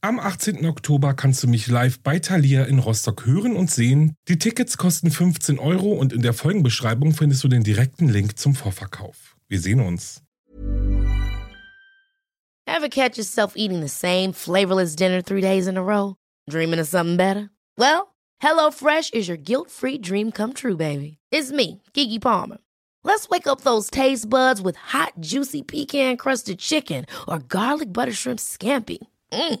Am 18. Oktober kannst du mich live bei Thalia in Rostock hören und sehen. Die Tickets kosten 15 Euro und in der Folgenbeschreibung findest du den direkten Link zum Vorverkauf. Wir sehen uns. Ever catch yourself eating the same flavorless dinner three days in a row? Dreaming of something better? Well, HelloFresh is your guilt-free dream come true, baby. It's me, Kiki Palmer. Let's wake up those taste buds with hot, juicy pecan-crusted chicken or garlic butter shrimp scampi. Mm.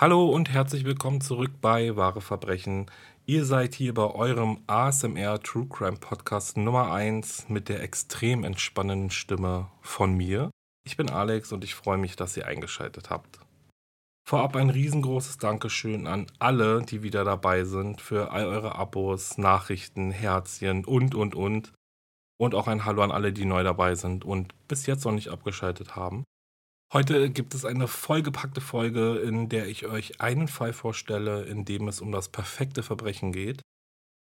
Hallo und herzlich willkommen zurück bei Wahre Verbrechen. Ihr seid hier bei eurem ASMR True Crime Podcast Nummer 1 mit der extrem entspannenden Stimme von mir. Ich bin Alex und ich freue mich, dass ihr eingeschaltet habt. Vorab ein riesengroßes Dankeschön an alle, die wieder dabei sind, für all eure Abos, Nachrichten, Herzchen und, und, und. Und auch ein Hallo an alle, die neu dabei sind und bis jetzt noch nicht abgeschaltet haben. Heute gibt es eine vollgepackte Folge, in der ich euch einen Fall vorstelle, in dem es um das perfekte Verbrechen geht.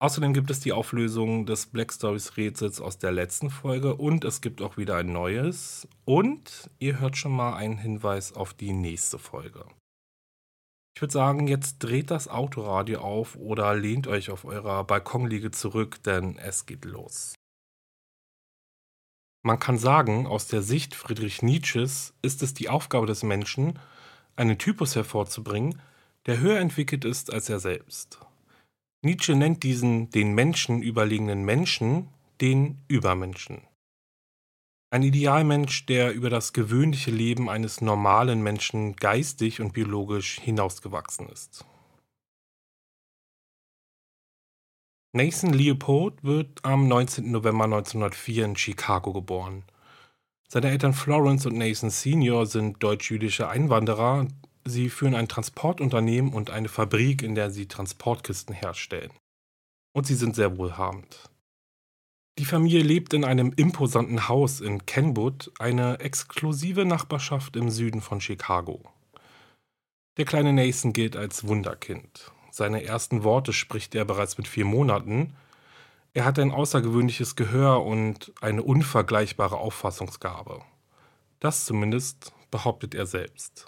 Außerdem gibt es die Auflösung des Black Stories Rätsels aus der letzten Folge und es gibt auch wieder ein neues. Und ihr hört schon mal einen Hinweis auf die nächste Folge. Ich würde sagen, jetzt dreht das Autoradio auf oder lehnt euch auf eurer Balkonliege zurück, denn es geht los. Man kann sagen, aus der Sicht Friedrich Nietzsches ist es die Aufgabe des Menschen, einen Typus hervorzubringen, der höher entwickelt ist als er selbst. Nietzsche nennt diesen den Menschen überlegenen Menschen den Übermenschen. Ein Idealmensch, der über das gewöhnliche Leben eines normalen Menschen geistig und biologisch hinausgewachsen ist. Nathan Leopold wird am 19. November 1904 in Chicago geboren. Seine Eltern Florence und Nathan Senior sind deutsch-jüdische Einwanderer. Sie führen ein Transportunternehmen und eine Fabrik, in der sie Transportkisten herstellen. Und sie sind sehr wohlhabend. Die Familie lebt in einem imposanten Haus in Kenwood, eine exklusive Nachbarschaft im Süden von Chicago. Der kleine Nathan gilt als Wunderkind. Seine ersten Worte spricht er bereits mit vier Monaten. Er hat ein außergewöhnliches Gehör und eine unvergleichbare Auffassungsgabe. Das zumindest behauptet er selbst.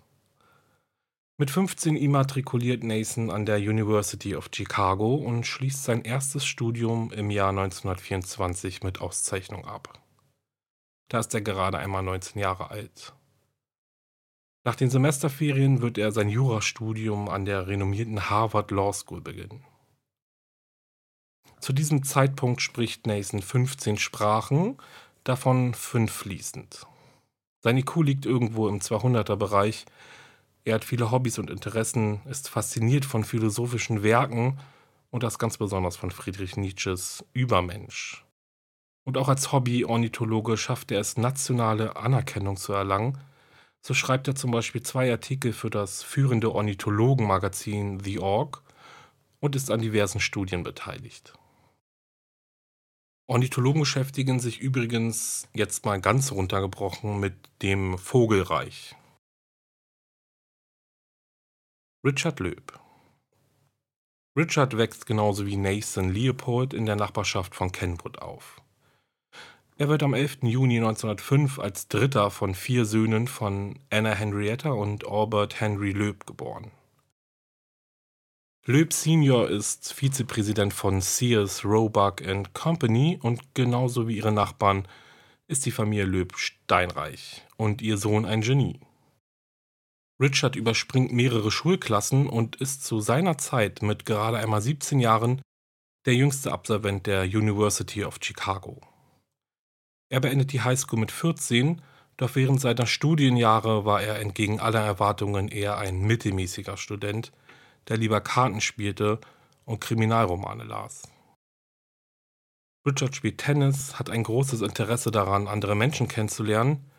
Mit 15 immatrikuliert Nathan an der University of Chicago und schließt sein erstes Studium im Jahr 1924 mit Auszeichnung ab. Da ist er gerade einmal 19 Jahre alt. Nach den Semesterferien wird er sein Jurastudium an der renommierten Harvard Law School beginnen. Zu diesem Zeitpunkt spricht Nathan 15 Sprachen, davon fünf fließend. Sein IQ liegt irgendwo im 200er Bereich. Er hat viele Hobbys und Interessen, ist fasziniert von philosophischen Werken und das ganz besonders von Friedrich Nietzsches Übermensch. Und auch als Hobby-Ornithologe schafft er es, nationale Anerkennung zu erlangen so schreibt er zum Beispiel zwei Artikel für das führende Ornithologenmagazin The Org und ist an diversen Studien beteiligt. Ornithologen beschäftigen sich übrigens jetzt mal ganz runtergebrochen mit dem Vogelreich. Richard Löb Richard wächst genauso wie Nathan Leopold in der Nachbarschaft von Kenwood auf. Er wird am 11. Juni 1905 als dritter von vier Söhnen von Anna Henrietta und Albert Henry Loeb geboren. Loeb Senior ist Vizepräsident von Sears, Roebuck Company und genauso wie ihre Nachbarn ist die Familie Loeb steinreich und ihr Sohn ein Genie. Richard überspringt mehrere Schulklassen und ist zu seiner Zeit mit gerade einmal 17 Jahren der jüngste Absolvent der University of Chicago. Er beendet die Highschool mit 14, doch während seiner Studienjahre war er entgegen aller Erwartungen eher ein mittelmäßiger Student, der lieber Karten spielte und Kriminalromane las. Richard spielt Tennis, hat ein großes Interesse daran, andere Menschen kennenzulernen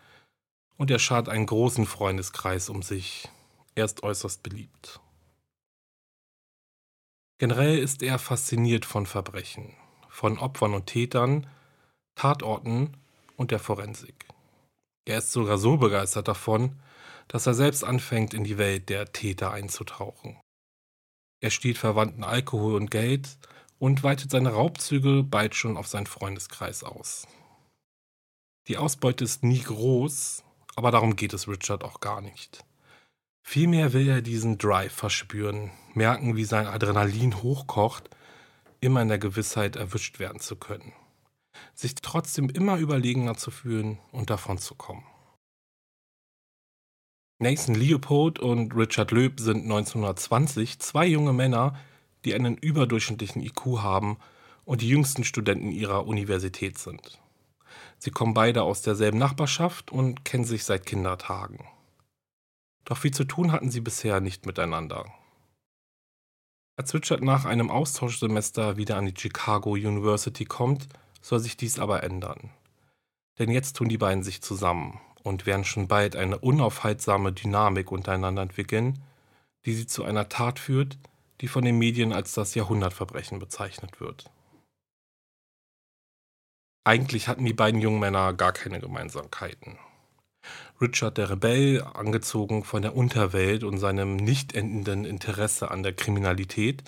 und er schart einen großen Freundeskreis um sich. Er ist äußerst beliebt. Generell ist er fasziniert von Verbrechen, von Opfern und Tätern, Tatorten und der Forensik. Er ist sogar so begeistert davon, dass er selbst anfängt, in die Welt der Täter einzutauchen. Er stiehlt Verwandten Alkohol und Geld und weitet seine Raubzüge bald schon auf seinen Freundeskreis aus. Die Ausbeute ist nie groß, aber darum geht es Richard auch gar nicht. Vielmehr will er diesen Drive verspüren, merken, wie sein Adrenalin hochkocht, immer in der Gewissheit erwischt werden zu können. Sich trotzdem immer überlegener zu fühlen und davon zu kommen. Nathan Leopold und Richard Löb sind 1920 zwei junge Männer, die einen überdurchschnittlichen IQ haben und die jüngsten Studenten ihrer Universität sind. Sie kommen beide aus derselben Nachbarschaft und kennen sich seit Kindertagen. Doch viel zu tun hatten sie bisher nicht miteinander. Als Richard nach einem Austauschsemester wieder an die Chicago University kommt, soll sich dies aber ändern. Denn jetzt tun die beiden sich zusammen und werden schon bald eine unaufhaltsame Dynamik untereinander entwickeln, die sie zu einer Tat führt, die von den Medien als das Jahrhundertverbrechen bezeichnet wird. Eigentlich hatten die beiden jungen Männer gar keine Gemeinsamkeiten. Richard der Rebell, angezogen von der Unterwelt und seinem nicht endenden Interesse an der Kriminalität,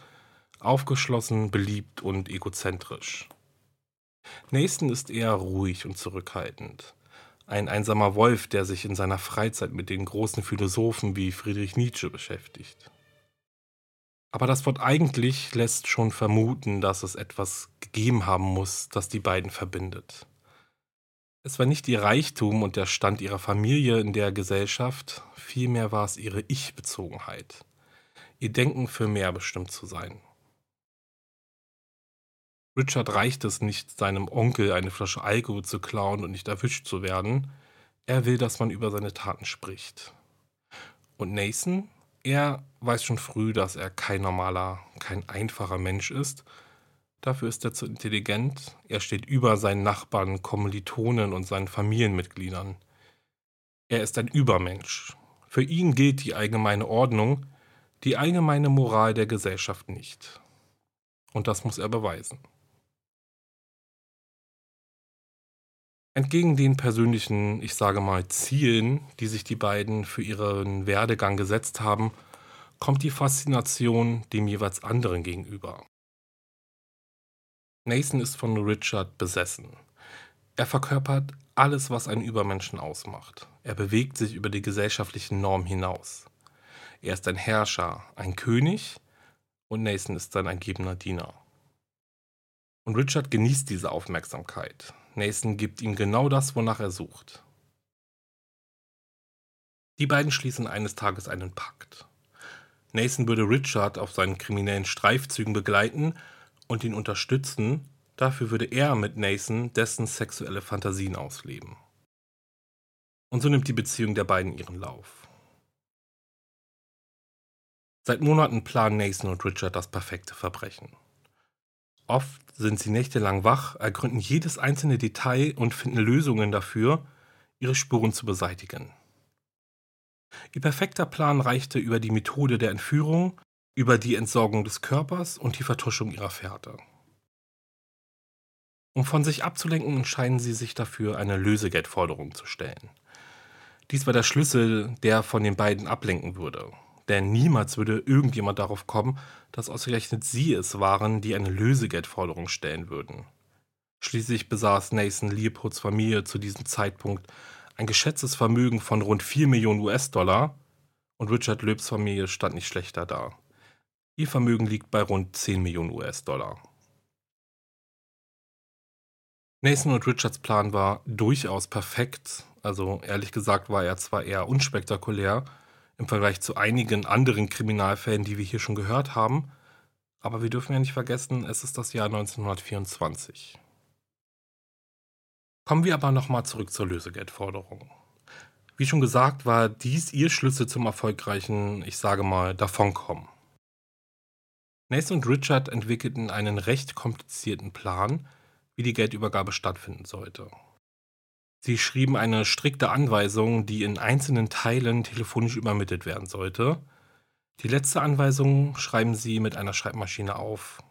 aufgeschlossen, beliebt und egozentrisch. Nathan ist eher ruhig und zurückhaltend. Ein einsamer Wolf, der sich in seiner Freizeit mit den großen Philosophen wie Friedrich Nietzsche beschäftigt. Aber das Wort eigentlich lässt schon vermuten, dass es etwas gegeben haben muss, das die beiden verbindet. Es war nicht ihr Reichtum und der Stand ihrer Familie in der Gesellschaft, vielmehr war es ihre Ich-Bezogenheit, ihr Denken für mehr bestimmt zu sein. Richard reicht es nicht, seinem Onkel eine Flasche Alkohol zu klauen und nicht erwischt zu werden. Er will, dass man über seine Taten spricht. Und Nathan, er weiß schon früh, dass er kein normaler, kein einfacher Mensch ist. Dafür ist er zu intelligent. Er steht über seinen Nachbarn, Kommilitonen und seinen Familienmitgliedern. Er ist ein Übermensch. Für ihn gilt die allgemeine Ordnung, die allgemeine Moral der Gesellschaft nicht. Und das muss er beweisen. Entgegen den persönlichen, ich sage mal, Zielen, die sich die beiden für ihren Werdegang gesetzt haben, kommt die Faszination dem jeweils anderen gegenüber. Nathan ist von Richard besessen. Er verkörpert alles, was einen Übermenschen ausmacht. Er bewegt sich über die gesellschaftlichen Normen hinaus. Er ist ein Herrscher, ein König und Nathan ist sein ergebener Diener. Und Richard genießt diese Aufmerksamkeit. Nathan gibt ihm genau das, wonach er sucht. Die beiden schließen eines Tages einen Pakt. Nathan würde Richard auf seinen kriminellen Streifzügen begleiten und ihn unterstützen, dafür würde er mit Nathan dessen sexuelle Fantasien ausleben. Und so nimmt die Beziehung der beiden ihren Lauf. Seit Monaten planen Nathan und Richard das perfekte Verbrechen. Oft sind sie nächtelang wach, ergründen jedes einzelne Detail und finden Lösungen dafür, ihre Spuren zu beseitigen. Ihr perfekter Plan reichte über die Methode der Entführung, über die Entsorgung des Körpers und die Vertuschung ihrer Fährte. Um von sich abzulenken, entscheiden sie sich dafür, eine Lösegeldforderung zu stellen. Dies war der Schlüssel, der von den beiden ablenken würde. Denn niemals würde irgendjemand darauf kommen, dass ausgerechnet sie es waren, die eine Lösegeldforderung stellen würden. Schließlich besaß Nathan Leopolds Familie zu diesem Zeitpunkt ein geschätztes Vermögen von rund 4 Millionen US-Dollar und Richard Löbs Familie stand nicht schlechter da. Ihr Vermögen liegt bei rund 10 Millionen US-Dollar. Nathan und Richards Plan war durchaus perfekt, also ehrlich gesagt war er zwar eher unspektakulär, im Vergleich zu einigen anderen Kriminalfällen, die wir hier schon gehört haben. Aber wir dürfen ja nicht vergessen, es ist das Jahr 1924. Kommen wir aber nochmal zurück zur Lösegeldforderung. Wie schon gesagt, war dies ihr Schlüssel zum erfolgreichen, ich sage mal, Davonkommen. Nathan und Richard entwickelten einen recht komplizierten Plan, wie die Geldübergabe stattfinden sollte. Sie schrieben eine strikte Anweisung, die in einzelnen Teilen telefonisch übermittelt werden sollte. Die letzte Anweisung schreiben sie mit einer Schreibmaschine auf.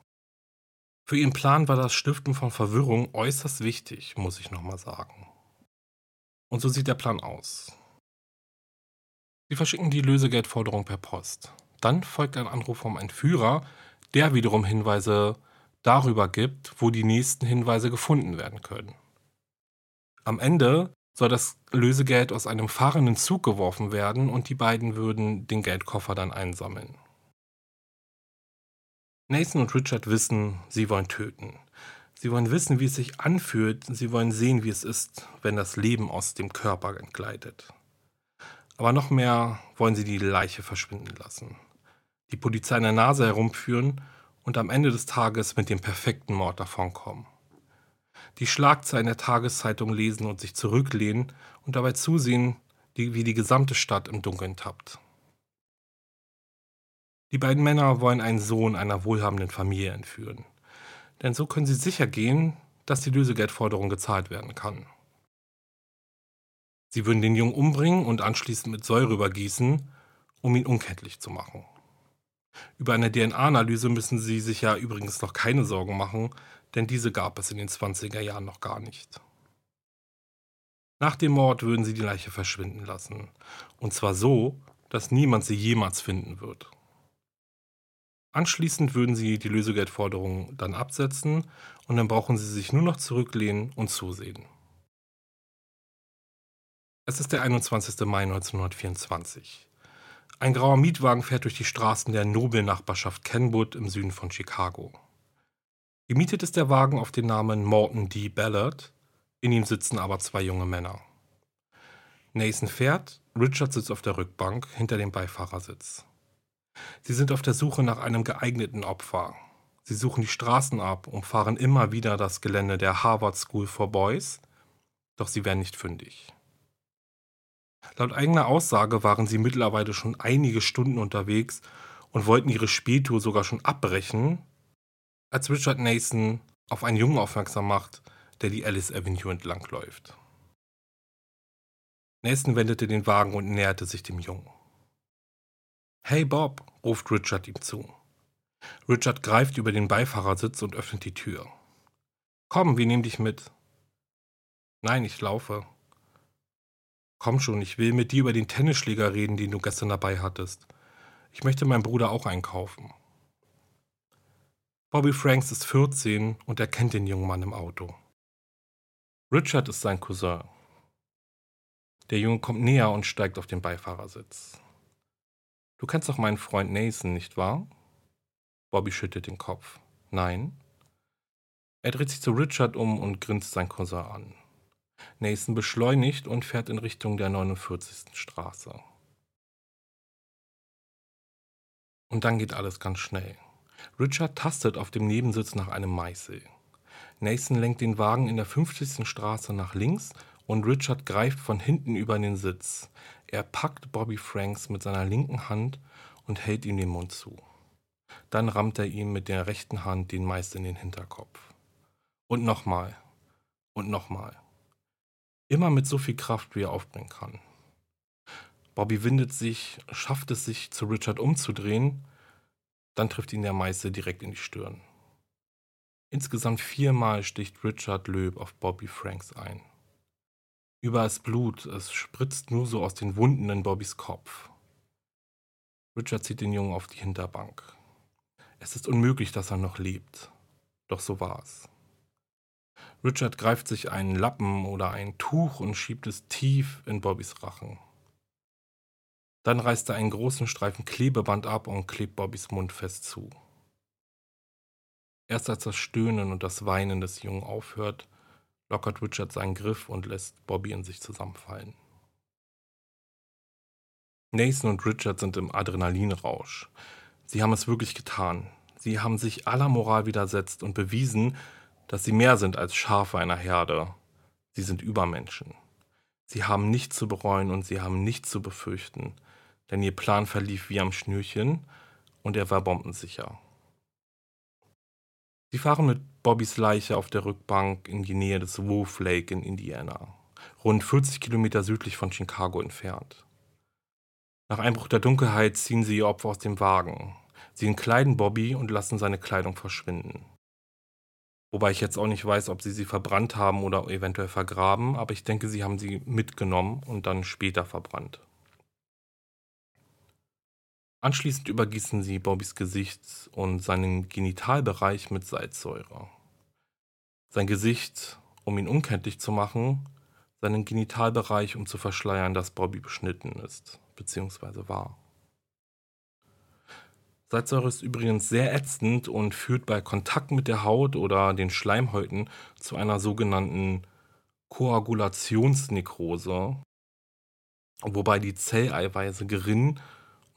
Für ihren Plan war das Stiften von Verwirrung äußerst wichtig, muss ich nochmal sagen. Und so sieht der Plan aus. Sie verschicken die Lösegeldforderung per Post. Dann folgt ein Anruf vom Entführer, der wiederum Hinweise darüber gibt, wo die nächsten Hinweise gefunden werden können. Am Ende soll das Lösegeld aus einem fahrenden Zug geworfen werden und die beiden würden den Geldkoffer dann einsammeln. Nathan und Richard wissen, sie wollen töten. Sie wollen wissen, wie es sich anfühlt. Sie wollen sehen, wie es ist, wenn das Leben aus dem Körper entgleitet. Aber noch mehr wollen sie die Leiche verschwinden lassen die Polizei in der Nase herumführen und am Ende des Tages mit dem perfekten Mord davonkommen. Die Schlagzeilen der Tageszeitung lesen und sich zurücklehnen und dabei zusehen, wie die gesamte Stadt im Dunkeln tappt. Die beiden Männer wollen einen Sohn einer wohlhabenden Familie entführen. Denn so können sie sicher gehen, dass die Lösegeldforderung gezahlt werden kann. Sie würden den Jungen umbringen und anschließend mit Säure übergießen, um ihn unkenntlich zu machen. Über eine DNA-Analyse müssen Sie sich ja übrigens noch keine Sorgen machen, denn diese gab es in den 20er Jahren noch gar nicht. Nach dem Mord würden sie die Leiche verschwinden lassen. Und zwar so, dass niemand sie jemals finden wird. Anschließend würden sie die Lösegeldforderung dann absetzen und dann brauchen sie sich nur noch zurücklehnen und zusehen. Es ist der 21. Mai 1924. Ein grauer Mietwagen fährt durch die Straßen der Nobelnachbarschaft Kenwood im Süden von Chicago. Gemietet ist der Wagen auf den Namen Morton D. Ballard, in ihm sitzen aber zwei junge Männer. Nathan fährt, Richard sitzt auf der Rückbank hinter dem Beifahrersitz. Sie sind auf der Suche nach einem geeigneten Opfer. Sie suchen die Straßen ab und fahren immer wieder das Gelände der Harvard School for Boys, doch sie werden nicht fündig. Laut eigener Aussage waren sie mittlerweile schon einige Stunden unterwegs und wollten ihre Spättour sogar schon abbrechen, als Richard Nathan auf einen Jungen aufmerksam macht, der die Alice Avenue entlangläuft. Nathan wendete den Wagen und näherte sich dem Jungen. Hey Bob, ruft Richard ihm zu. Richard greift über den Beifahrersitz und öffnet die Tür. Komm, wir nehmen dich mit. Nein, ich laufe, Komm schon, ich will mit dir über den Tennisschläger reden, den du gestern dabei hattest. Ich möchte meinem Bruder auch einkaufen. Bobby Franks ist 14 und er kennt den jungen Mann im Auto. Richard ist sein Cousin. Der Junge kommt näher und steigt auf den Beifahrersitz. Du kennst doch meinen Freund Nathan, nicht wahr? Bobby schüttelt den Kopf. Nein. Er dreht sich zu Richard um und grinst seinen Cousin an. Nathan beschleunigt und fährt in Richtung der 49. Straße. Und dann geht alles ganz schnell. Richard tastet auf dem Nebensitz nach einem Meißel. Nathan lenkt den Wagen in der 50. Straße nach links und Richard greift von hinten über den Sitz. Er packt Bobby Franks mit seiner linken Hand und hält ihm den Mund zu. Dann rammt er ihm mit der rechten Hand den Meißel in den Hinterkopf. Und nochmal. Und nochmal. Immer mit so viel Kraft, wie er aufbringen kann. Bobby windet sich, schafft es sich, zu Richard umzudrehen, dann trifft ihn der Meißel direkt in die Stirn. Insgesamt viermal sticht Richard Löb auf Bobby Franks ein. Überall ist Blut, es spritzt nur so aus den Wunden in Bobbys Kopf. Richard zieht den Jungen auf die Hinterbank. Es ist unmöglich, dass er noch lebt. Doch so war es. Richard greift sich einen Lappen oder ein Tuch und schiebt es tief in Bobbys Rachen. Dann reißt er einen großen Streifen Klebeband ab und klebt Bobbys Mund fest zu. Erst als das Stöhnen und das Weinen des Jungen aufhört, lockert Richard seinen Griff und lässt Bobby in sich zusammenfallen. Nathan und Richard sind im Adrenalinrausch. Sie haben es wirklich getan. Sie haben sich aller Moral widersetzt und bewiesen, dass sie mehr sind als Schafe einer Herde. Sie sind Übermenschen. Sie haben nichts zu bereuen und sie haben nichts zu befürchten, denn ihr Plan verlief wie am Schnürchen und er war bombensicher. Sie fahren mit Bobbys Leiche auf der Rückbank in die Nähe des Wolf Lake in Indiana, rund 40 Kilometer südlich von Chicago entfernt. Nach Einbruch der Dunkelheit ziehen sie ihr Opfer aus dem Wagen. Sie entkleiden Bobby und lassen seine Kleidung verschwinden. Wobei ich jetzt auch nicht weiß, ob sie sie verbrannt haben oder eventuell vergraben, aber ich denke, sie haben sie mitgenommen und dann später verbrannt. Anschließend übergießen sie Bobbys Gesicht und seinen Genitalbereich mit Salzsäure. Sein Gesicht, um ihn unkenntlich zu machen, seinen Genitalbereich, um zu verschleiern, dass Bobby beschnitten ist, beziehungsweise war. Salzsäure ist übrigens sehr ätzend und führt bei Kontakt mit der Haut oder den Schleimhäuten zu einer sogenannten Koagulationsnekrose, wobei die Zelleiweiße gerinnen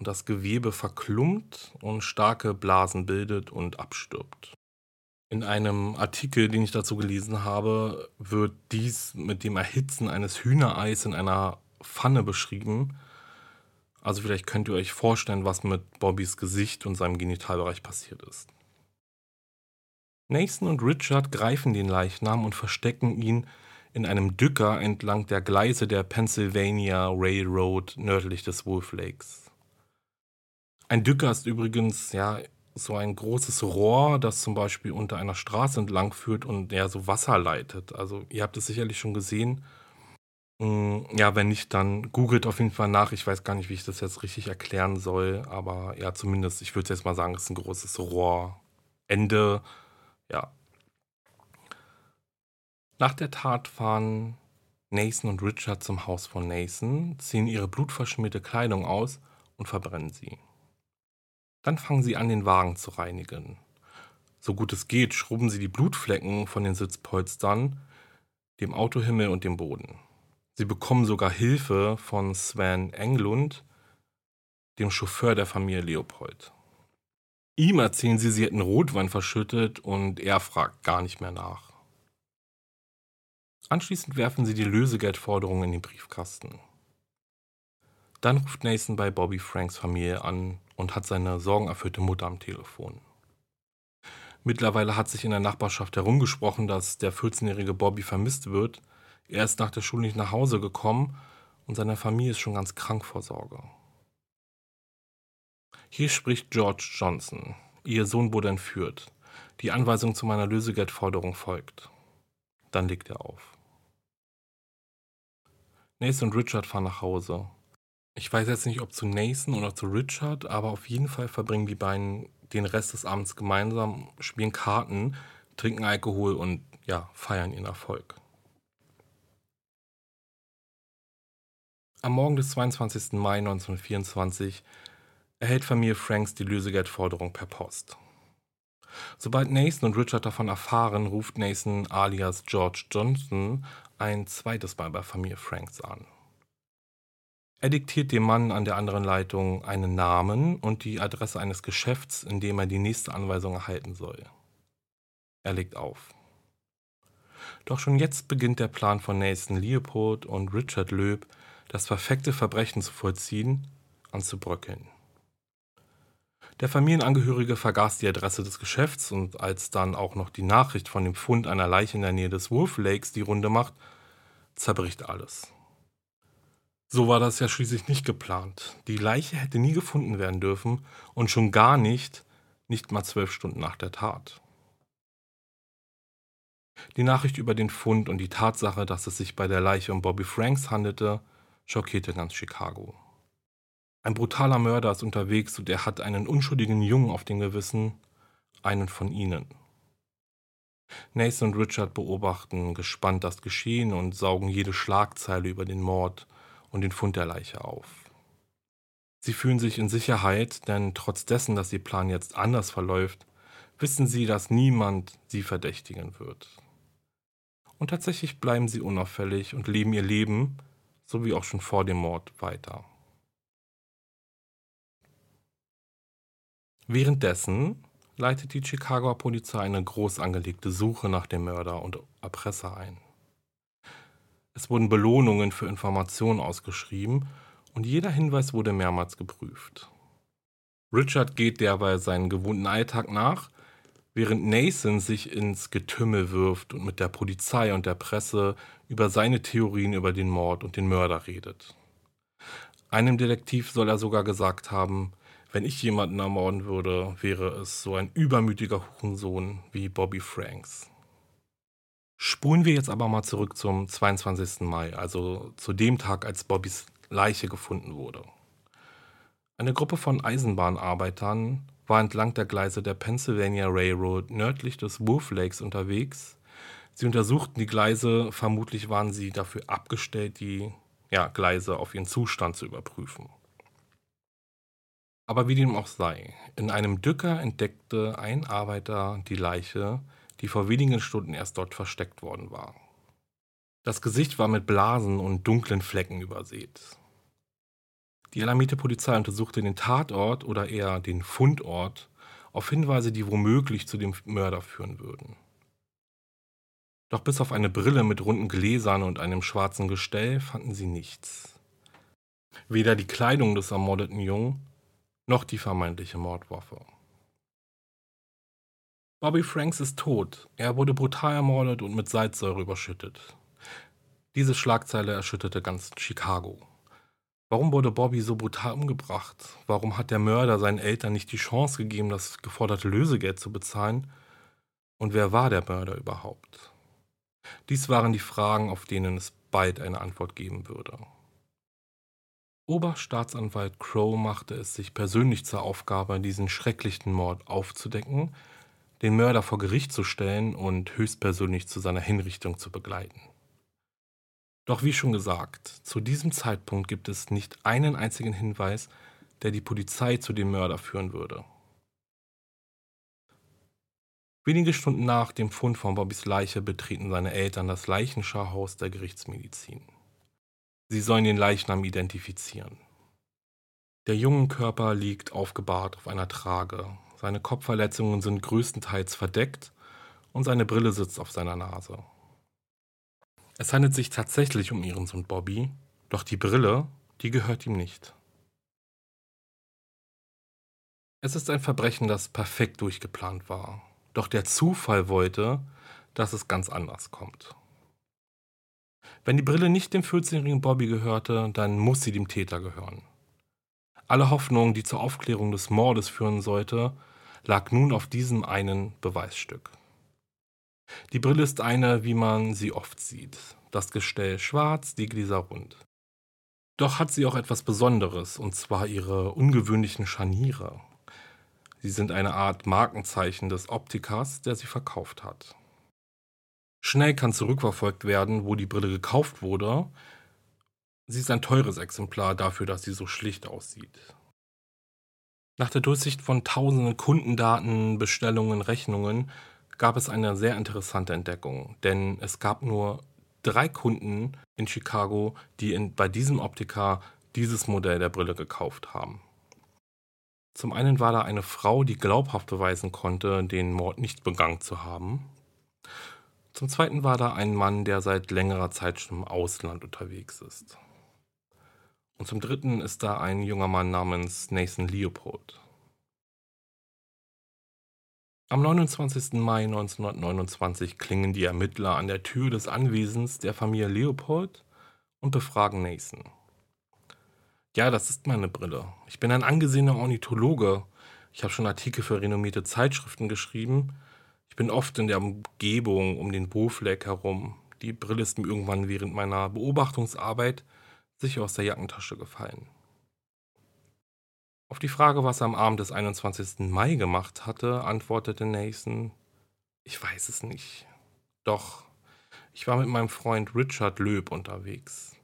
das Gewebe verklumpt und starke Blasen bildet und abstirbt. In einem Artikel, den ich dazu gelesen habe, wird dies mit dem Erhitzen eines Hühnereis in einer Pfanne beschrieben, also vielleicht könnt ihr euch vorstellen, was mit Bobbys Gesicht und seinem Genitalbereich passiert ist. Nathan und Richard greifen den Leichnam und verstecken ihn in einem Dücker entlang der Gleise der Pennsylvania Railroad nördlich des Wolf Lakes. Ein Dücker ist übrigens ja so ein großes Rohr, das zum Beispiel unter einer Straße entlang führt und ja so Wasser leitet. Also ihr habt es sicherlich schon gesehen. Hm, ja, wenn nicht, dann googelt auf jeden Fall nach. Ich weiß gar nicht, wie ich das jetzt richtig erklären soll, aber ja, zumindest, ich würde jetzt mal sagen, es ist ein großes Rohrende. Ja. Nach der Tat fahren Nathan und Richard zum Haus von Nathan, ziehen ihre blutverschmierte Kleidung aus und verbrennen sie. Dann fangen sie an, den Wagen zu reinigen. So gut es geht, schrubben sie die Blutflecken von den Sitzpolstern, dem Autohimmel und dem Boden. Sie bekommen sogar Hilfe von Sven Englund, dem Chauffeur der Familie Leopold. Ihm erzählen sie, sie hätten Rotwein verschüttet und er fragt gar nicht mehr nach. Anschließend werfen sie die Lösegeldforderung in den Briefkasten. Dann ruft Nathan bei Bobby Franks Familie an und hat seine sorgenerfüllte Mutter am Telefon. Mittlerweile hat sich in der Nachbarschaft herumgesprochen, dass der 14-jährige Bobby vermisst wird er ist nach der Schule nicht nach Hause gekommen und seine Familie ist schon ganz krank vor Sorge. Hier spricht George Johnson. Ihr Sohn wurde entführt. Die Anweisung zu meiner Lösegeldforderung folgt. Dann legt er auf. Nathan und Richard fahren nach Hause. Ich weiß jetzt nicht, ob zu Nathan oder zu Richard, aber auf jeden Fall verbringen die beiden den Rest des Abends gemeinsam, spielen Karten, trinken Alkohol und ja, feiern ihren Erfolg. Am Morgen des 22. Mai 1924 erhält Familie Franks die Lösegeldforderung per Post. Sobald Nathan und Richard davon erfahren, ruft Nathan alias George Johnson ein zweites Mal bei Familie Franks an. Er diktiert dem Mann an der anderen Leitung einen Namen und die Adresse eines Geschäfts, in dem er die nächste Anweisung erhalten soll. Er legt auf. Doch schon jetzt beginnt der Plan von Nathan Leopold und Richard Löb, das perfekte Verbrechen zu vollziehen, anzubröckeln. Der Familienangehörige vergaß die Adresse des Geschäfts und als dann auch noch die Nachricht von dem Fund einer Leiche in der Nähe des Wolf Lakes die Runde macht, zerbricht alles. So war das ja schließlich nicht geplant. Die Leiche hätte nie gefunden werden dürfen und schon gar nicht, nicht mal zwölf Stunden nach der Tat. Die Nachricht über den Fund und die Tatsache, dass es sich bei der Leiche um Bobby Franks handelte, schockierte ganz Chicago. Ein brutaler Mörder ist unterwegs und er hat einen unschuldigen Jungen auf dem Gewissen, einen von ihnen. Nathan und Richard beobachten gespannt das Geschehen und saugen jede Schlagzeile über den Mord und den Fund der Leiche auf. Sie fühlen sich in Sicherheit, denn trotz dessen, dass ihr Plan jetzt anders verläuft, wissen sie, dass niemand sie verdächtigen wird. Und tatsächlich bleiben sie unauffällig und leben ihr Leben, so wie auch schon vor dem Mord, weiter. Währenddessen leitet die Chicagoer Polizei eine groß angelegte Suche nach dem Mörder und Erpresser ein. Es wurden Belohnungen für Informationen ausgeschrieben und jeder Hinweis wurde mehrmals geprüft. Richard geht derweil seinen gewohnten Alltag nach, während Nathan sich ins Getümmel wirft und mit der Polizei und der Presse über seine Theorien über den Mord und den Mörder redet. Einem Detektiv soll er sogar gesagt haben, wenn ich jemanden ermorden würde, wäre es so ein übermütiger Hurensohn wie Bobby Franks. Spulen wir jetzt aber mal zurück zum 22. Mai, also zu dem Tag, als Bobbys Leiche gefunden wurde. Eine Gruppe von Eisenbahnarbeitern war entlang der Gleise der Pennsylvania Railroad nördlich des Wolf Lakes unterwegs. Sie untersuchten die Gleise, vermutlich waren sie dafür abgestellt, die ja, Gleise auf ihren Zustand zu überprüfen. Aber wie dem auch sei, in einem Dücker entdeckte ein Arbeiter die Leiche, die vor wenigen Stunden erst dort versteckt worden war. Das Gesicht war mit Blasen und dunklen Flecken übersät. Die alarmierte Polizei untersuchte den Tatort oder eher den Fundort auf Hinweise, die womöglich zu dem Mörder führen würden. Doch bis auf eine Brille mit runden Gläsern und einem schwarzen Gestell fanden sie nichts. Weder die Kleidung des ermordeten Jungen noch die vermeintliche Mordwaffe. Bobby Franks ist tot. Er wurde brutal ermordet und mit Salzsäure überschüttet. Diese Schlagzeile erschütterte ganz Chicago. Warum wurde Bobby so brutal umgebracht? Warum hat der Mörder seinen Eltern nicht die Chance gegeben, das geforderte Lösegeld zu bezahlen? Und wer war der Mörder überhaupt? Dies waren die Fragen, auf denen es bald eine Antwort geben würde. Oberstaatsanwalt Crow machte es sich persönlich zur Aufgabe, diesen schrecklichen Mord aufzudecken, den Mörder vor Gericht zu stellen und höchstpersönlich zu seiner Hinrichtung zu begleiten. Doch wie schon gesagt, zu diesem Zeitpunkt gibt es nicht einen einzigen Hinweis, der die Polizei zu dem Mörder führen würde. Wenige Stunden nach dem Fund von Bobbys Leiche betreten seine Eltern das Leichenschauhaus der Gerichtsmedizin. Sie sollen den Leichnam identifizieren. Der junge Körper liegt aufgebahrt auf einer Trage. Seine Kopfverletzungen sind größtenteils verdeckt und seine Brille sitzt auf seiner Nase. Es handelt sich tatsächlich um ihren Sohn Bobby, doch die Brille, die gehört ihm nicht. Es ist ein Verbrechen, das perfekt durchgeplant war. Doch der Zufall wollte, dass es ganz anders kommt. Wenn die Brille nicht dem 14-jährigen Bobby gehörte, dann muss sie dem Täter gehören. Alle Hoffnung, die zur Aufklärung des Mordes führen sollte, lag nun auf diesem einen Beweisstück. Die Brille ist eine, wie man sie oft sieht. Das Gestell schwarz, die Gläser rund. Doch hat sie auch etwas Besonderes, und zwar ihre ungewöhnlichen Scharniere. Sie sind eine Art Markenzeichen des Optikers, der sie verkauft hat. Schnell kann zurückverfolgt werden, wo die Brille gekauft wurde. Sie ist ein teures Exemplar dafür, dass sie so schlicht aussieht. Nach der Durchsicht von tausenden Kundendaten, Bestellungen, Rechnungen gab es eine sehr interessante Entdeckung, denn es gab nur drei Kunden in Chicago, die in, bei diesem Optiker dieses Modell der Brille gekauft haben. Zum einen war da eine Frau, die glaubhaft beweisen konnte, den Mord nicht begangen zu haben. Zum zweiten war da ein Mann, der seit längerer Zeit schon im Ausland unterwegs ist. Und zum dritten ist da ein junger Mann namens Nathan Leopold. Am 29. Mai 1929 klingen die Ermittler an der Tür des Anwesens der Familie Leopold und befragen Nathan. Ja, das ist meine Brille. Ich bin ein angesehener Ornithologe. Ich habe schon Artikel für renommierte Zeitschriften geschrieben. Ich bin oft in der Umgebung um den Bofleck herum. Die Brille ist mir irgendwann während meiner Beobachtungsarbeit sicher aus der Jackentasche gefallen. Auf die Frage, was er am Abend des 21. Mai gemacht hatte, antwortete Nathan, ich weiß es nicht. Doch, ich war mit meinem Freund Richard Löb unterwegs.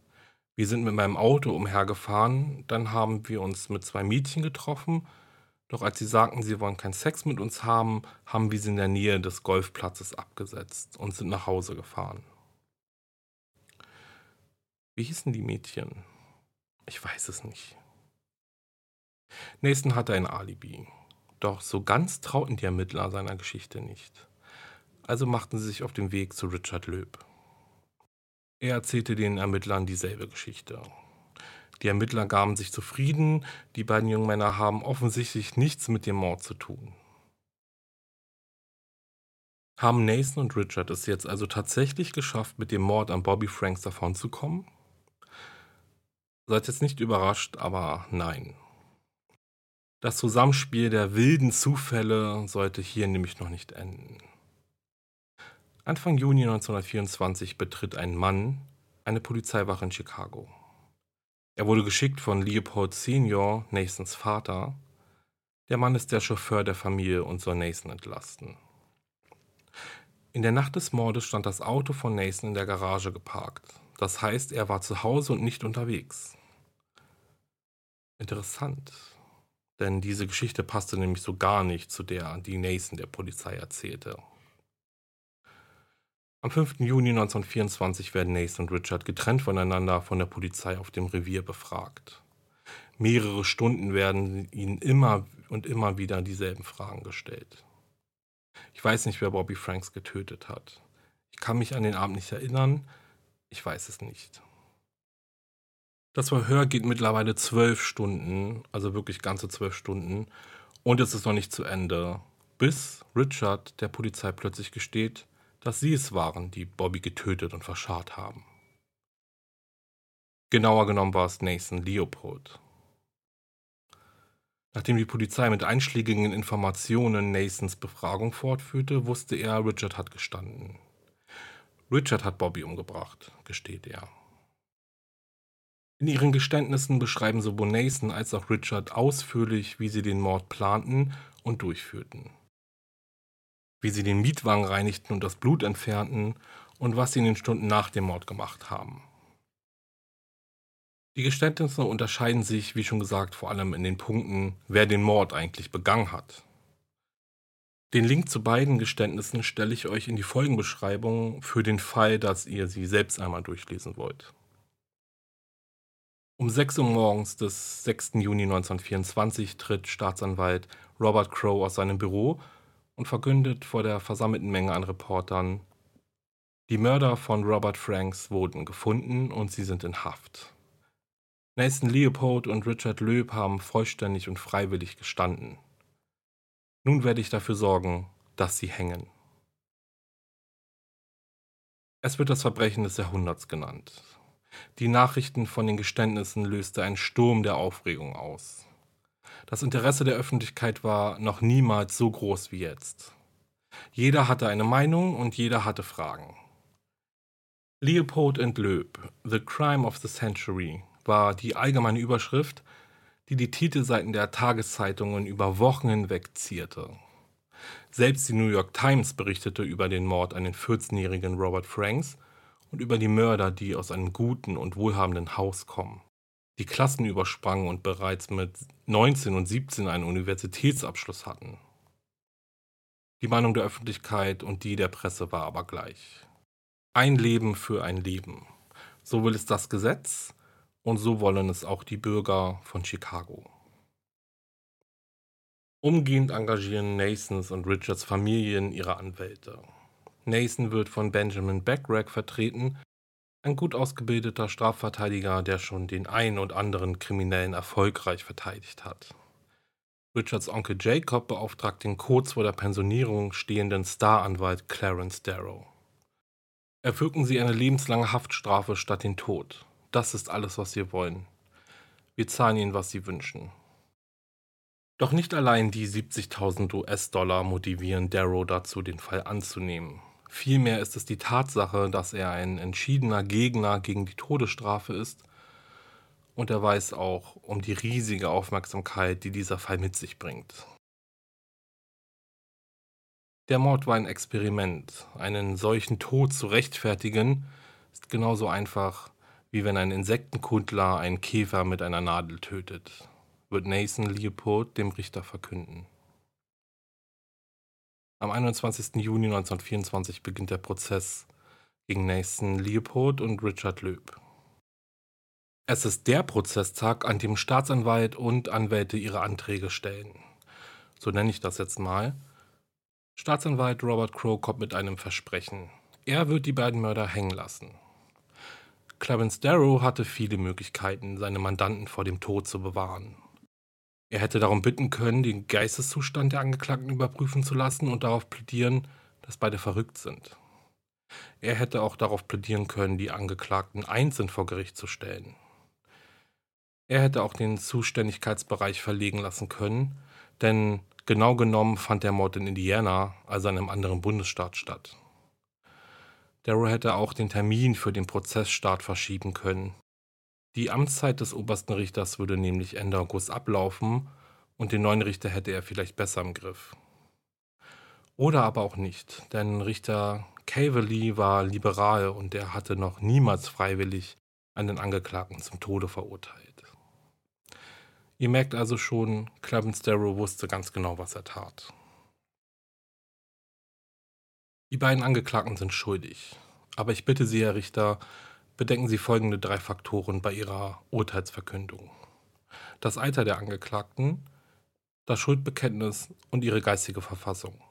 Wir sind mit meinem Auto umhergefahren, dann haben wir uns mit zwei Mädchen getroffen, doch als sie sagten, sie wollen keinen Sex mit uns haben, haben wir sie in der Nähe des Golfplatzes abgesetzt und sind nach Hause gefahren. Wie hießen die Mädchen? Ich weiß es nicht. Nathan hatte ein Alibi. Doch so ganz trauten die Ermittler seiner Geschichte nicht. Also machten sie sich auf den Weg zu Richard Löb. Er erzählte den Ermittlern dieselbe Geschichte. Die Ermittler gaben sich zufrieden, die beiden jungen Männer haben offensichtlich nichts mit dem Mord zu tun. Haben Nathan und Richard es jetzt also tatsächlich geschafft, mit dem Mord an Bobby Franks davonzukommen? Seid jetzt nicht überrascht, aber nein. Das Zusammenspiel der wilden Zufälle sollte hier nämlich noch nicht enden. Anfang Juni 1924 betritt ein Mann eine Polizeiwache in Chicago. Er wurde geschickt von Leopold Senior, Nathans Vater. Der Mann ist der Chauffeur der Familie und soll Nathan entlasten. In der Nacht des Mordes stand das Auto von Nathan in der Garage geparkt. Das heißt, er war zu Hause und nicht unterwegs. Interessant, denn diese Geschichte passte nämlich so gar nicht zu der, die Nathan der Polizei erzählte. Am 5. Juni 1924 werden Nathan und Richard getrennt voneinander von der Polizei auf dem Revier befragt. Mehrere Stunden werden ihnen immer und immer wieder dieselben Fragen gestellt. Ich weiß nicht, wer Bobby Franks getötet hat. Ich kann mich an den Abend nicht erinnern. Ich weiß es nicht. Das Verhör geht mittlerweile zwölf Stunden, also wirklich ganze zwölf Stunden. Und es ist noch nicht zu Ende, bis Richard der Polizei plötzlich gesteht, dass sie es waren, die Bobby getötet und verscharrt haben. Genauer genommen war es Nathan Leopold. Nachdem die Polizei mit einschlägigen Informationen Nathans Befragung fortführte, wusste er, Richard hat gestanden. Richard hat Bobby umgebracht, gesteht er. In ihren Geständnissen beschreiben sowohl Nathan als auch Richard ausführlich, wie sie den Mord planten und durchführten. Wie sie den Mietwagen reinigten und das Blut entfernten und was sie in den Stunden nach dem Mord gemacht haben. Die Geständnisse unterscheiden sich, wie schon gesagt, vor allem in den Punkten, wer den Mord eigentlich begangen hat. Den Link zu beiden Geständnissen stelle ich euch in die Folgenbeschreibung für den Fall, dass ihr sie selbst einmal durchlesen wollt. Um 6 Uhr morgens des 6. Juni 1924 tritt Staatsanwalt Robert Crow aus seinem Büro und verkündet vor der versammelten Menge an Reportern, die Mörder von Robert Franks wurden gefunden und sie sind in Haft. Nathan Leopold und Richard Löb haben vollständig und freiwillig gestanden. Nun werde ich dafür sorgen, dass sie hängen. Es wird das Verbrechen des Jahrhunderts genannt. Die Nachrichten von den Geständnissen löste einen Sturm der Aufregung aus. Das Interesse der Öffentlichkeit war noch niemals so groß wie jetzt. Jeder hatte eine Meinung und jeder hatte Fragen. Leopold Löb, The Crime of the Century, war die allgemeine Überschrift, die die Titelseiten der Tageszeitungen über Wochen hinweg zierte. Selbst die New York Times berichtete über den Mord an den 14-jährigen Robert Franks und über die Mörder, die aus einem guten und wohlhabenden Haus kommen, die Klassen übersprangen und bereits mit 19 und 17 einen Universitätsabschluss hatten. Die Meinung der Öffentlichkeit und die der Presse war aber gleich. Ein Leben für ein Leben. So will es das Gesetz und so wollen es auch die Bürger von Chicago. Umgehend engagieren Nathans und Richards Familien ihre Anwälte. Nathan wird von Benjamin Backrack vertreten, ein gut ausgebildeter Strafverteidiger, der schon den einen und anderen Kriminellen erfolgreich verteidigt hat. Richards Onkel Jacob beauftragt den kurz vor der Pensionierung stehenden Staranwalt Clarence Darrow. Erwirken sie eine lebenslange Haftstrafe statt den Tod. Das ist alles, was wir wollen. Wir zahlen ihnen, was sie wünschen. Doch nicht allein die 70.000 US-Dollar motivieren Darrow dazu, den Fall anzunehmen. Vielmehr ist es die Tatsache, dass er ein entschiedener Gegner gegen die Todesstrafe ist und er weiß auch um die riesige Aufmerksamkeit, die dieser Fall mit sich bringt. Der Mord war ein Experiment. Einen solchen Tod zu rechtfertigen, ist genauso einfach wie wenn ein Insektenkundler einen Käfer mit einer Nadel tötet, wird Nathan Leopold dem Richter verkünden. Am 21. Juni 1924 beginnt der Prozess gegen Nathan Leopold und Richard Löb. Es ist der Prozesstag, an dem Staatsanwalt und Anwälte ihre Anträge stellen. So nenne ich das jetzt mal. Staatsanwalt Robert Crow kommt mit einem Versprechen. Er wird die beiden Mörder hängen lassen. Clarence Darrow hatte viele Möglichkeiten, seine Mandanten vor dem Tod zu bewahren. Er hätte darum bitten können, den Geisteszustand der Angeklagten überprüfen zu lassen und darauf plädieren, dass beide verrückt sind. Er hätte auch darauf plädieren können, die Angeklagten einzeln vor Gericht zu stellen. Er hätte auch den Zuständigkeitsbereich verlegen lassen können, denn genau genommen fand der Mord in Indiana, also in einem anderen Bundesstaat, statt. Darrow hätte auch den Termin für den Prozessstart verschieben können. Die Amtszeit des obersten Richters würde nämlich Ende August ablaufen und den neuen Richter hätte er vielleicht besser im Griff. Oder aber auch nicht, denn Richter Caverly war liberal und er hatte noch niemals freiwillig einen Angeklagten zum Tode verurteilt. Ihr merkt also schon, Clarence Darrow wusste ganz genau, was er tat. Die beiden Angeklagten sind schuldig, aber ich bitte Sie, Herr Richter, bedenken Sie folgende drei Faktoren bei Ihrer Urteilsverkündung. Das Alter der Angeklagten, das Schuldbekenntnis und ihre geistige Verfassung.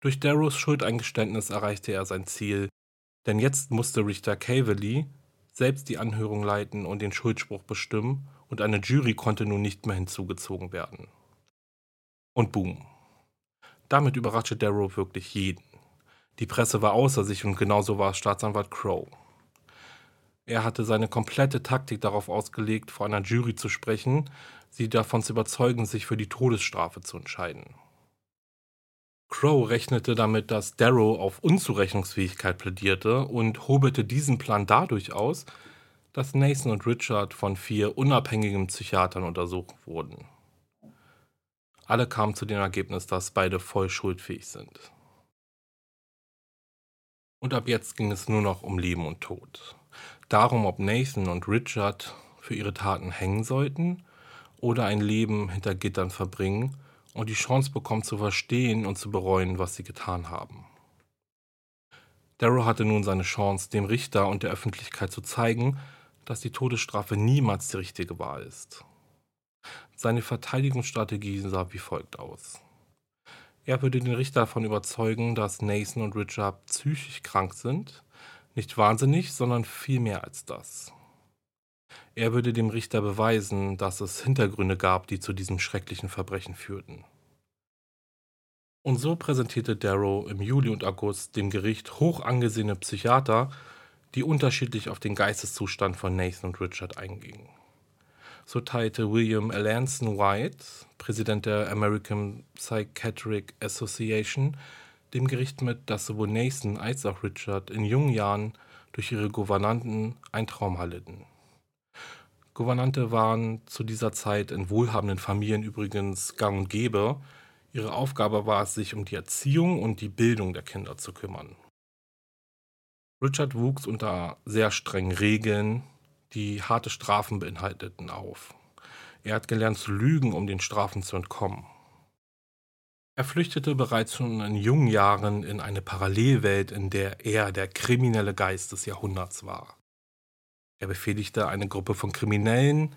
Durch Darrows Schuldeingeständnis erreichte er sein Ziel, denn jetzt musste Richter Cavaley selbst die Anhörung leiten und den Schuldspruch bestimmen und eine Jury konnte nun nicht mehr hinzugezogen werden. Und boom. Damit überraschte Darrow wirklich jeden. Die Presse war außer sich und genauso war Staatsanwalt Crow. Er hatte seine komplette Taktik darauf ausgelegt, vor einer Jury zu sprechen, sie davon zu überzeugen, sich für die Todesstrafe zu entscheiden. Crow rechnete damit, dass Darrow auf Unzurechnungsfähigkeit plädierte und hobelte diesen Plan dadurch aus, dass Nathan und Richard von vier unabhängigen Psychiatern untersucht wurden. Alle kamen zu dem Ergebnis, dass beide voll schuldfähig sind. Und ab jetzt ging es nur noch um Leben und Tod. Darum, ob Nathan und Richard für ihre Taten hängen sollten oder ein Leben hinter Gittern verbringen und die Chance bekommen zu verstehen und zu bereuen, was sie getan haben. Darrow hatte nun seine Chance, dem Richter und der Öffentlichkeit zu zeigen, dass die Todesstrafe niemals die richtige Wahl ist. Seine Verteidigungsstrategie sah wie folgt aus. Er würde den Richter davon überzeugen, dass Nathan und Richard psychisch krank sind, nicht wahnsinnig, sondern viel mehr als das. Er würde dem Richter beweisen, dass es Hintergründe gab, die zu diesem schrecklichen Verbrechen führten. Und so präsentierte Darrow im Juli und August dem Gericht hoch angesehene Psychiater, die unterschiedlich auf den Geisteszustand von Nathan und Richard eingingen. So teilte William Alanson White, Präsident der American Psychiatric Association, dem Gericht mit, dass sowohl Nathan als auch Richard in jungen Jahren durch ihre Gouvernanten ein Trauma litten. Gouvernante waren zu dieser Zeit in wohlhabenden Familien übrigens gang und gäbe. Ihre Aufgabe war es, sich um die Erziehung und die Bildung der Kinder zu kümmern. Richard wuchs unter sehr strengen Regeln, die harte Strafen beinhalteten, auf. Er hat gelernt zu lügen, um den Strafen zu entkommen. Er flüchtete bereits schon in jungen Jahren in eine Parallelwelt, in der er der kriminelle Geist des Jahrhunderts war. Er befehligte eine Gruppe von Kriminellen.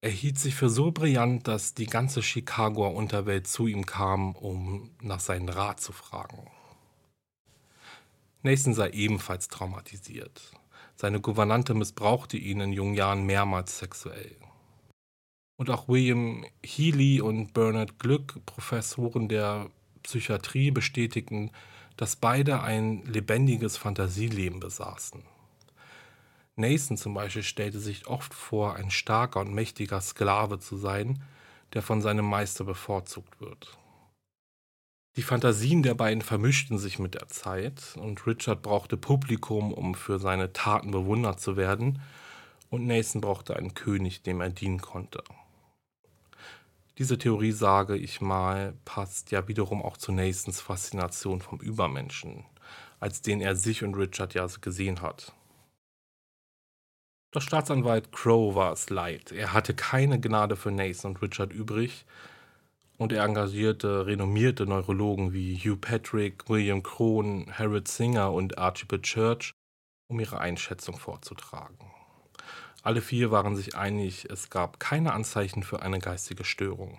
Er hielt sich für so brillant, dass die ganze Chicagoer Unterwelt zu ihm kam, um nach seinem Rat zu fragen. Nathan sei ebenfalls traumatisiert. Seine Gouvernante missbrauchte ihn in jungen Jahren mehrmals sexuell. Und auch William Healy und Bernard Glück, Professoren der Psychiatrie, bestätigten, dass beide ein lebendiges Fantasieleben besaßen. Nathan zum Beispiel stellte sich oft vor, ein starker und mächtiger Sklave zu sein, der von seinem Meister bevorzugt wird. Die Fantasien der beiden vermischten sich mit der Zeit und Richard brauchte Publikum, um für seine Taten bewundert zu werden, und Nathan brauchte einen König, dem er dienen konnte. Diese Theorie, sage ich mal, passt ja wiederum auch zu Nathans Faszination vom Übermenschen, als den er sich und Richard ja gesehen hat. Doch Staatsanwalt Crow war es leid. Er hatte keine Gnade für Nathan und Richard übrig und er engagierte renommierte Neurologen wie Hugh Patrick, William Krohn, Harold Singer und Archibald Church, um ihre Einschätzung vorzutragen. Alle vier waren sich einig, es gab keine Anzeichen für eine geistige Störung.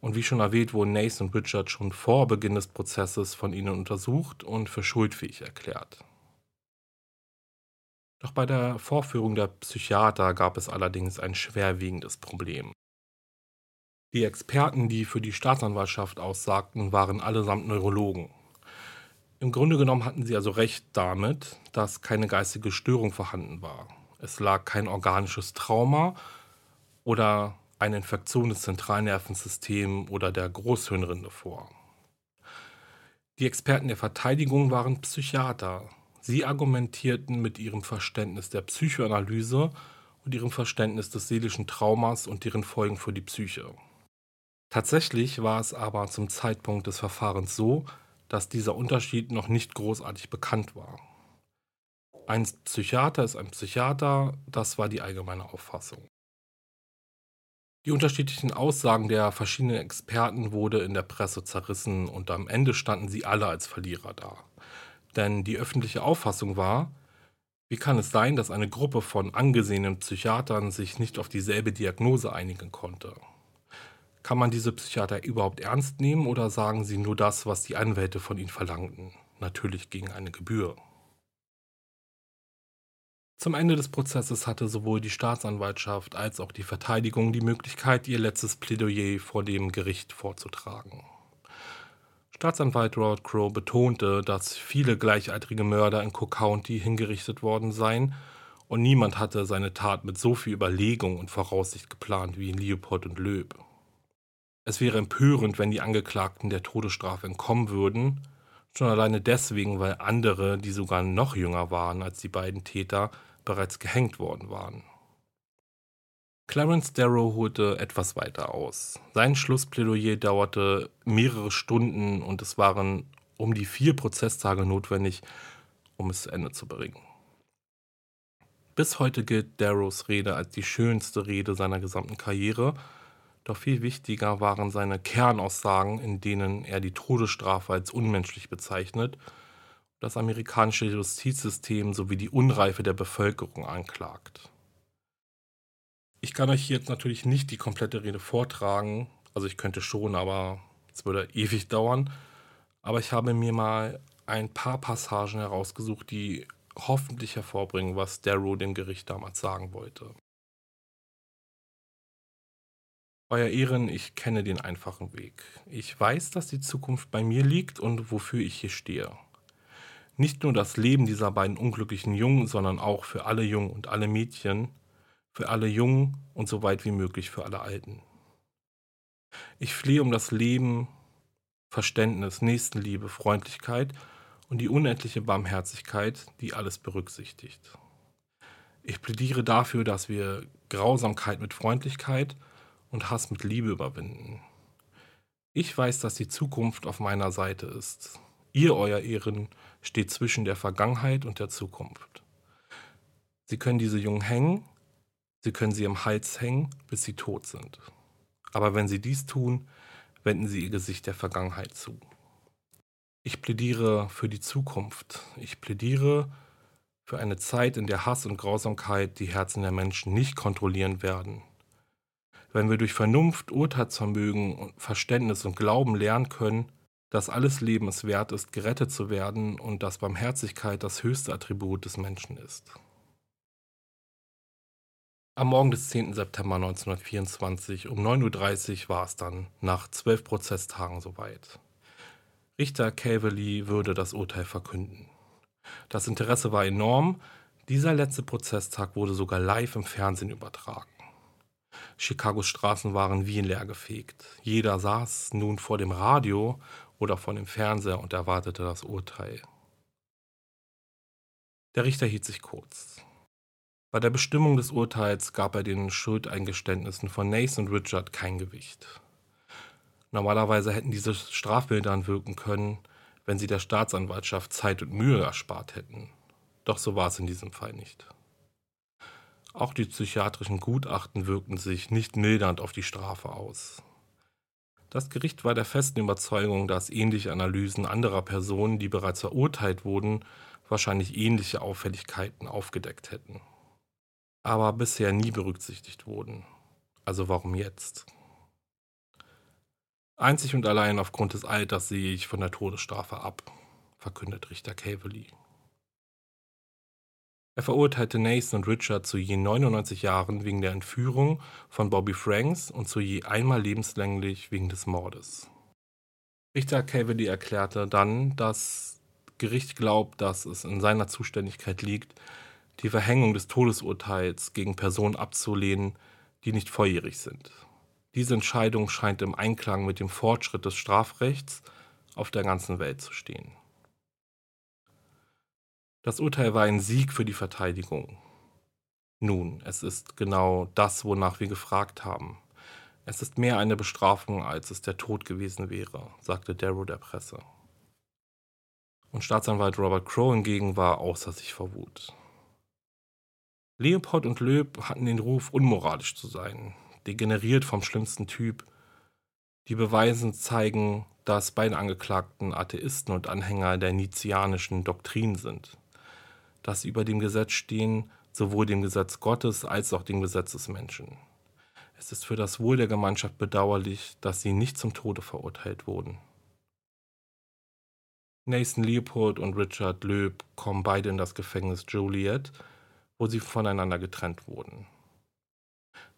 Und wie schon erwähnt, wurden Nathan und Richard schon vor Beginn des Prozesses von ihnen untersucht und für schuldfähig erklärt. Doch bei der Vorführung der Psychiater gab es allerdings ein schwerwiegendes Problem. Die Experten, die für die Staatsanwaltschaft aussagten, waren allesamt Neurologen. Im Grunde genommen hatten sie also recht damit, dass keine geistige Störung vorhanden war. Es lag kein organisches Trauma oder eine Infektion des Zentralnervensystems oder der Großhirnrinde vor. Die Experten der Verteidigung waren Psychiater. Sie argumentierten mit ihrem Verständnis der Psychoanalyse und ihrem Verständnis des seelischen Traumas und deren Folgen für die Psyche. Tatsächlich war es aber zum Zeitpunkt des Verfahrens so, dass dieser Unterschied noch nicht großartig bekannt war. Ein Psychiater ist ein Psychiater, das war die allgemeine Auffassung. Die unterschiedlichen Aussagen der verschiedenen Experten wurde in der Presse zerrissen und am Ende standen sie alle als Verlierer da. Denn die öffentliche Auffassung war, wie kann es sein, dass eine Gruppe von angesehenen Psychiatern sich nicht auf dieselbe Diagnose einigen konnte? Kann man diese Psychiater überhaupt ernst nehmen oder sagen sie nur das, was die Anwälte von ihnen verlangten? Natürlich gegen eine Gebühr. Zum Ende des Prozesses hatte sowohl die Staatsanwaltschaft als auch die Verteidigung die Möglichkeit, ihr letztes Plädoyer vor dem Gericht vorzutragen. Staatsanwalt Robert Crow betonte, dass viele gleichaltrige Mörder in Cook County hingerichtet worden seien und niemand hatte seine Tat mit so viel Überlegung und Voraussicht geplant wie Leopold und Löb. Es wäre empörend, wenn die Angeklagten der Todesstrafe entkommen würden, schon alleine deswegen, weil andere, die sogar noch jünger waren als die beiden Täter, bereits gehängt worden waren. Clarence Darrow holte etwas weiter aus. Sein Schlussplädoyer dauerte mehrere Stunden und es waren um die vier Prozesstage notwendig, um es zu Ende zu bringen. Bis heute gilt Darrows Rede als die schönste Rede seiner gesamten Karriere doch viel wichtiger waren seine Kernaussagen, in denen er die Todesstrafe als unmenschlich bezeichnet, das amerikanische Justizsystem sowie die Unreife der Bevölkerung anklagt. Ich kann euch jetzt natürlich nicht die komplette Rede vortragen, also ich könnte schon, aber es würde ewig dauern. Aber ich habe mir mal ein paar Passagen herausgesucht, die hoffentlich hervorbringen, was Darrow dem Gericht damals sagen wollte. Euer Ehren, ich kenne den einfachen Weg. Ich weiß, dass die Zukunft bei mir liegt und wofür ich hier stehe. Nicht nur das Leben dieser beiden unglücklichen Jungen, sondern auch für alle Jungen und alle Mädchen, für alle Jungen und so weit wie möglich für alle Alten. Ich flehe um das Leben, Verständnis, Nächstenliebe, Freundlichkeit und die unendliche Barmherzigkeit, die alles berücksichtigt. Ich plädiere dafür, dass wir Grausamkeit mit Freundlichkeit und Hass mit Liebe überwinden. Ich weiß, dass die Zukunft auf meiner Seite ist. Ihr, euer Ehren, steht zwischen der Vergangenheit und der Zukunft. Sie können diese Jungen hängen, sie können sie am Hals hängen, bis sie tot sind. Aber wenn sie dies tun, wenden sie ihr Gesicht der Vergangenheit zu. Ich plädiere für die Zukunft. Ich plädiere für eine Zeit, in der Hass und Grausamkeit die Herzen der Menschen nicht kontrollieren werden, wenn wir durch Vernunft, Urteilsvermögen, Verständnis und Glauben lernen können, dass alles Leben es wert ist, gerettet zu werden und dass Barmherzigkeit das höchste Attribut des Menschen ist. Am Morgen des 10. September 1924 um 9.30 Uhr war es dann, nach zwölf Prozesstagen soweit. Richter Cavalry würde das Urteil verkünden. Das Interesse war enorm. Dieser letzte Prozesstag wurde sogar live im Fernsehen übertragen. Chicagos Straßen waren wie leergefegt. Jeder saß nun vor dem Radio oder vor dem Fernseher und erwartete das Urteil. Der Richter hielt sich kurz. Bei der Bestimmung des Urteils gab er den Schuldeingeständnissen von Nathan und Richard kein Gewicht. Normalerweise hätten diese Strafbildern wirken können, wenn sie der Staatsanwaltschaft Zeit und Mühe erspart hätten. Doch so war es in diesem Fall nicht. Auch die psychiatrischen Gutachten wirkten sich nicht mildernd auf die Strafe aus. Das Gericht war der festen Überzeugung, dass ähnliche Analysen anderer Personen, die bereits verurteilt wurden, wahrscheinlich ähnliche Auffälligkeiten aufgedeckt hätten. Aber bisher nie berücksichtigt wurden. Also warum jetzt? Einzig und allein aufgrund des Alters sehe ich von der Todesstrafe ab, verkündet Richter Cavalry. Er verurteilte Nathan und Richard zu je 99 Jahren wegen der Entführung von Bobby Franks und zu je einmal lebenslänglich wegen des Mordes. Richter Cavity erklärte dann, das Gericht glaubt, dass es in seiner Zuständigkeit liegt, die Verhängung des Todesurteils gegen Personen abzulehnen, die nicht volljährig sind. Diese Entscheidung scheint im Einklang mit dem Fortschritt des Strafrechts auf der ganzen Welt zu stehen. Das Urteil war ein Sieg für die Verteidigung. Nun, es ist genau das, wonach wir gefragt haben. Es ist mehr eine Bestrafung, als es der Tod gewesen wäre, sagte Darrow der Presse. Und Staatsanwalt Robert Crow hingegen war außer sich vor Wut. Leopold und Löb hatten den Ruf, unmoralisch zu sein, degeneriert vom schlimmsten Typ. Die Beweisen zeigen, dass beide Angeklagten Atheisten und Anhänger der nizianischen Doktrin sind, dass sie über dem Gesetz stehen, sowohl dem Gesetz Gottes als auch dem Gesetz des Menschen. Es ist für das Wohl der Gemeinschaft bedauerlich, dass sie nicht zum Tode verurteilt wurden. Nathan Leopold und Richard Löb kommen beide in das Gefängnis Joliet, wo sie voneinander getrennt wurden.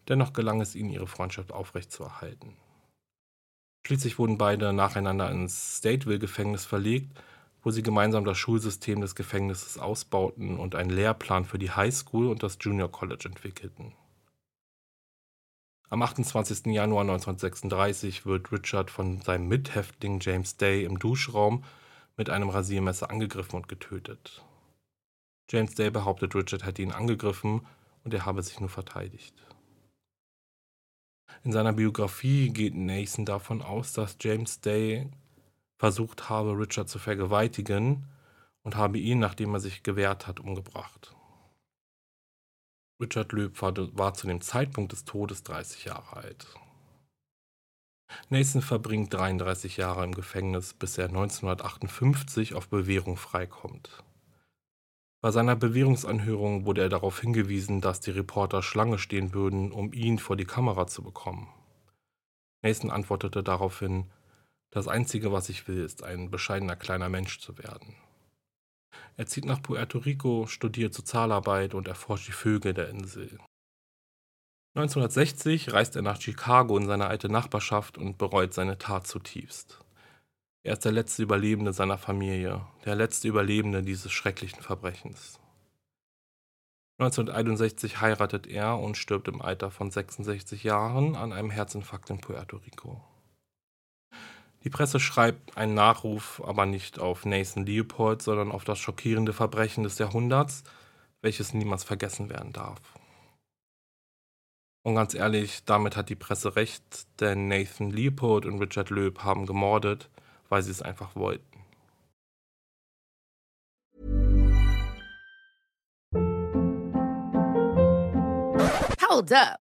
Dennoch gelang es ihnen, ihre Freundschaft aufrechtzuerhalten. Schließlich wurden beide nacheinander ins Stateville-Gefängnis verlegt, wo sie gemeinsam das Schulsystem des Gefängnisses ausbauten und einen Lehrplan für die High School und das Junior College entwickelten. Am 28. Januar 1936 wird Richard von seinem Mithäftling James Day im Duschraum mit einem Rasiermesser angegriffen und getötet. James Day behauptet, Richard hätte ihn angegriffen und er habe sich nur verteidigt. In seiner Biografie geht Nathan davon aus, dass James Day versucht habe, Richard zu vergewaltigen und habe ihn, nachdem er sich gewehrt hat, umgebracht. Richard Löb war, war zu dem Zeitpunkt des Todes 30 Jahre alt. Nathan verbringt 33 Jahre im Gefängnis, bis er 1958 auf Bewährung freikommt. Bei seiner Bewährungsanhörung wurde er darauf hingewiesen, dass die Reporter Schlange stehen würden, um ihn vor die Kamera zu bekommen. Nathan antwortete daraufhin, das Einzige, was ich will, ist ein bescheidener kleiner Mensch zu werden. Er zieht nach Puerto Rico, studiert Sozialarbeit und erforscht die Vögel der Insel. 1960 reist er nach Chicago in seine alte Nachbarschaft und bereut seine Tat zutiefst. Er ist der letzte Überlebende seiner Familie, der letzte Überlebende dieses schrecklichen Verbrechens. 1961 heiratet er und stirbt im Alter von 66 Jahren an einem Herzinfarkt in Puerto Rico. Die Presse schreibt einen Nachruf aber nicht auf Nathan Leopold, sondern auf das schockierende Verbrechen des Jahrhunderts, welches niemals vergessen werden darf. Und ganz ehrlich, damit hat die Presse recht, denn Nathan Leopold und Richard Löb haben gemordet, weil sie es einfach wollten. Hold up.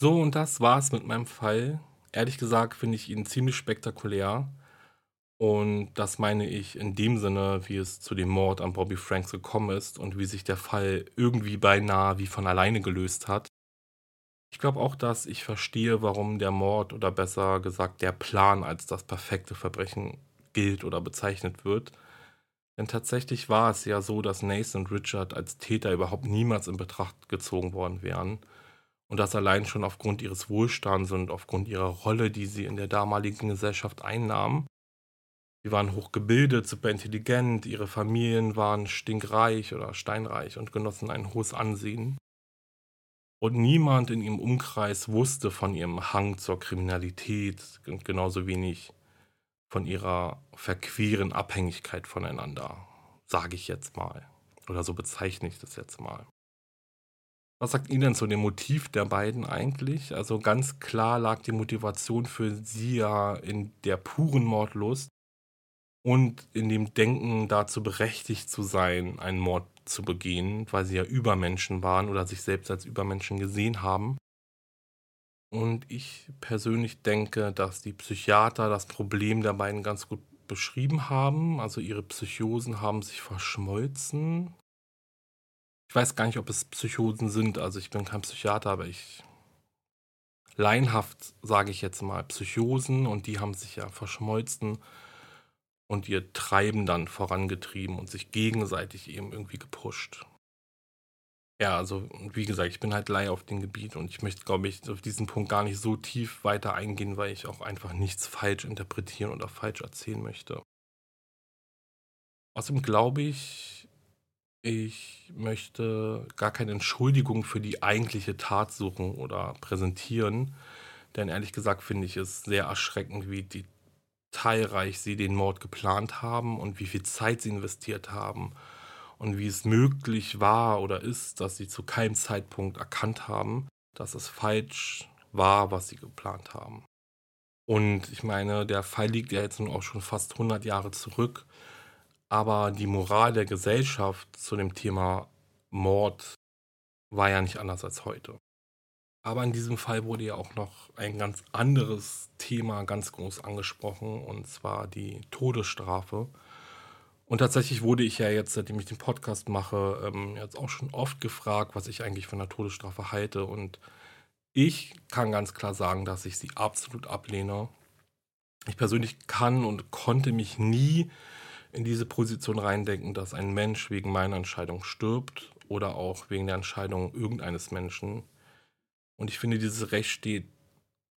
So, und das war's mit meinem Fall. Ehrlich gesagt finde ich ihn ziemlich spektakulär. Und das meine ich in dem Sinne, wie es zu dem Mord an Bobby Franks gekommen ist und wie sich der Fall irgendwie beinahe wie von alleine gelöst hat. Ich glaube auch, dass ich verstehe, warum der Mord oder besser gesagt der Plan als das perfekte Verbrechen gilt oder bezeichnet wird. Denn tatsächlich war es ja so, dass Nathan und Richard als Täter überhaupt niemals in Betracht gezogen worden wären. Und das allein schon aufgrund ihres Wohlstands und aufgrund ihrer Rolle, die sie in der damaligen Gesellschaft einnahmen. Sie waren hochgebildet, super intelligent, ihre Familien waren stinkreich oder steinreich und genossen ein hohes Ansehen. Und niemand in ihrem Umkreis wusste von ihrem Hang zur Kriminalität und genauso wenig von ihrer verqueren Abhängigkeit voneinander, sage ich jetzt mal. Oder so bezeichne ich das jetzt mal. Was sagt Ihnen denn zu dem Motiv der beiden eigentlich? Also ganz klar lag die Motivation für sie ja in der puren Mordlust und in dem Denken dazu berechtigt zu sein, einen Mord zu begehen, weil sie ja Übermenschen waren oder sich selbst als Übermenschen gesehen haben. Und ich persönlich denke, dass die Psychiater das Problem der beiden ganz gut beschrieben haben. Also ihre Psychosen haben sich verschmolzen. Ich weiß gar nicht, ob es Psychosen sind. Also ich bin kein Psychiater, aber ich laienhaft sage ich jetzt mal Psychosen und die haben sich ja verschmolzen und ihr Treiben dann vorangetrieben und sich gegenseitig eben irgendwie gepusht. Ja, also wie gesagt, ich bin halt Laie auf dem Gebiet und ich möchte, glaube ich, auf diesen Punkt gar nicht so tief weiter eingehen, weil ich auch einfach nichts falsch interpretieren oder falsch erzählen möchte. Außerdem glaube ich, ich möchte gar keine Entschuldigung für die eigentliche Tat suchen oder präsentieren, denn ehrlich gesagt finde ich es sehr erschreckend, wie detailreich sie den Mord geplant haben und wie viel Zeit sie investiert haben und wie es möglich war oder ist, dass sie zu keinem Zeitpunkt erkannt haben, dass es falsch war, was sie geplant haben. Und ich meine, der Fall liegt ja jetzt nun auch schon fast 100 Jahre zurück, aber die Moral der Gesellschaft zu dem Thema Mord war ja nicht anders als heute. Aber in diesem Fall wurde ja auch noch ein ganz anderes Thema ganz groß angesprochen, und zwar die Todesstrafe. Und tatsächlich wurde ich ja jetzt, seitdem ich den Podcast mache, ähm, jetzt auch schon oft gefragt, was ich eigentlich von der Todesstrafe halte. Und ich kann ganz klar sagen, dass ich sie absolut ablehne. Ich persönlich kann und konnte mich nie in diese Position reindenken, dass ein Mensch wegen meiner Entscheidung stirbt oder auch wegen der Entscheidung irgendeines Menschen. Und ich finde, dieses Recht steht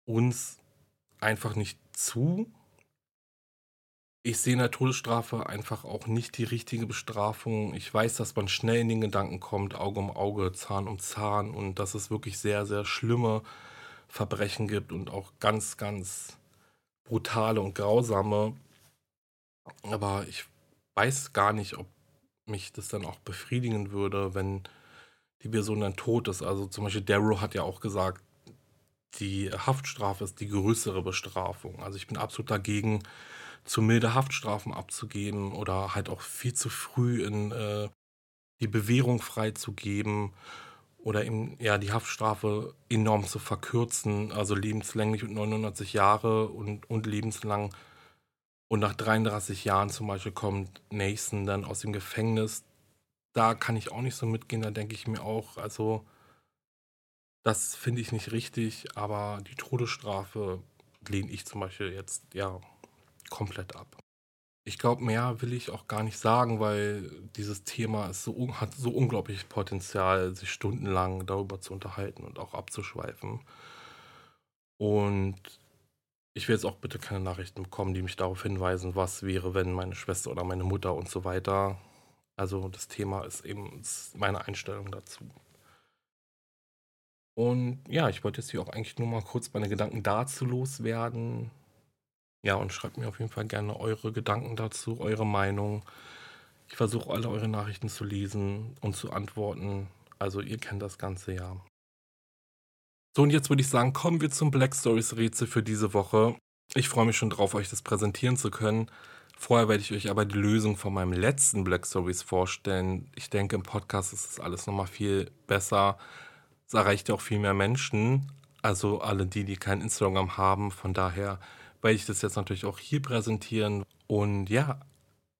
uns einfach nicht zu ich sehe in der Todesstrafe einfach auch nicht die richtige Bestrafung. Ich weiß, dass man schnell in den Gedanken kommt, Auge um Auge, Zahn um Zahn und dass es wirklich sehr, sehr schlimme Verbrechen gibt und auch ganz, ganz brutale und grausame. Aber ich weiß gar nicht, ob mich das dann auch befriedigen würde, wenn die Person dann tot ist. Also zum Beispiel Darrow hat ja auch gesagt, die Haftstrafe ist die größere Bestrafung. Also ich bin absolut dagegen, zu milde Haftstrafen abzugeben oder halt auch viel zu früh in äh, die Bewährung freizugeben oder eben ja die Haftstrafe enorm zu verkürzen, also lebenslänglich und 99 Jahre und, und lebenslang. Und nach 33 Jahren zum Beispiel kommt Nathan dann aus dem Gefängnis. Da kann ich auch nicht so mitgehen, da denke ich mir auch, also das finde ich nicht richtig, aber die Todesstrafe lehne ich zum Beispiel jetzt ja komplett ab. Ich glaube, mehr will ich auch gar nicht sagen, weil dieses Thema ist so, hat so unglaublich Potenzial, sich stundenlang darüber zu unterhalten und auch abzuschweifen. Und ich will jetzt auch bitte keine Nachrichten bekommen, die mich darauf hinweisen, was wäre, wenn meine Schwester oder meine Mutter und so weiter. Also das Thema ist eben meine Einstellung dazu. Und ja, ich wollte jetzt hier auch eigentlich nur mal kurz meine Gedanken dazu loswerden. Ja, und schreibt mir auf jeden Fall gerne eure Gedanken dazu, eure Meinung. Ich versuche alle eure Nachrichten zu lesen und zu antworten. Also ihr kennt das Ganze ja. So, und jetzt würde ich sagen, kommen wir zum Black Stories Rätsel für diese Woche. Ich freue mich schon drauf, euch das präsentieren zu können. Vorher werde ich euch aber die Lösung von meinem letzten Black Stories vorstellen. Ich denke, im Podcast ist das alles nochmal viel besser. Es erreicht ja auch viel mehr Menschen. Also alle die, die kein Instagram haben. Von daher werde ich das jetzt natürlich auch hier präsentieren. Und ja,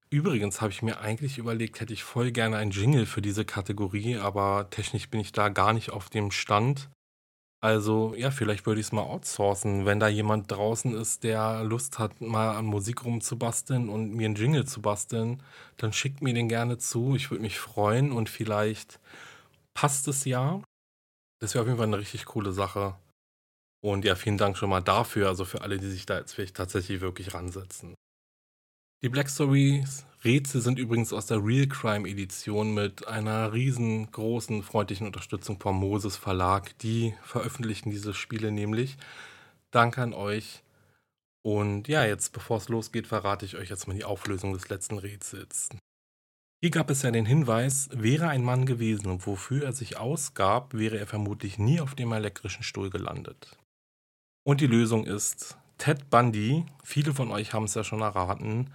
übrigens habe ich mir eigentlich überlegt, hätte ich voll gerne ein Jingle für diese Kategorie, aber technisch bin ich da gar nicht auf dem Stand. Also ja, vielleicht würde ich es mal outsourcen. Wenn da jemand draußen ist, der Lust hat, mal an Musik rumzubasteln und mir einen Jingle zu basteln, dann schickt mir den gerne zu. Ich würde mich freuen und vielleicht passt es ja. Das wäre auf jeden Fall eine richtig coole Sache. Und ja, vielen Dank schon mal dafür, also für alle, die sich da jetzt vielleicht tatsächlich wirklich ransetzen. Die Black Stories Rätsel sind übrigens aus der Real Crime Edition mit einer riesengroßen freundlichen Unterstützung vom Moses Verlag. Die veröffentlichen diese Spiele nämlich. Danke an euch. Und ja, jetzt bevor es losgeht, verrate ich euch jetzt mal die Auflösung des letzten Rätsels. Hier gab es ja den Hinweis, wäre ein Mann gewesen und wofür er sich ausgab, wäre er vermutlich nie auf dem elektrischen Stuhl gelandet. Und die Lösung ist Ted Bundy. Viele von euch haben es ja schon erraten.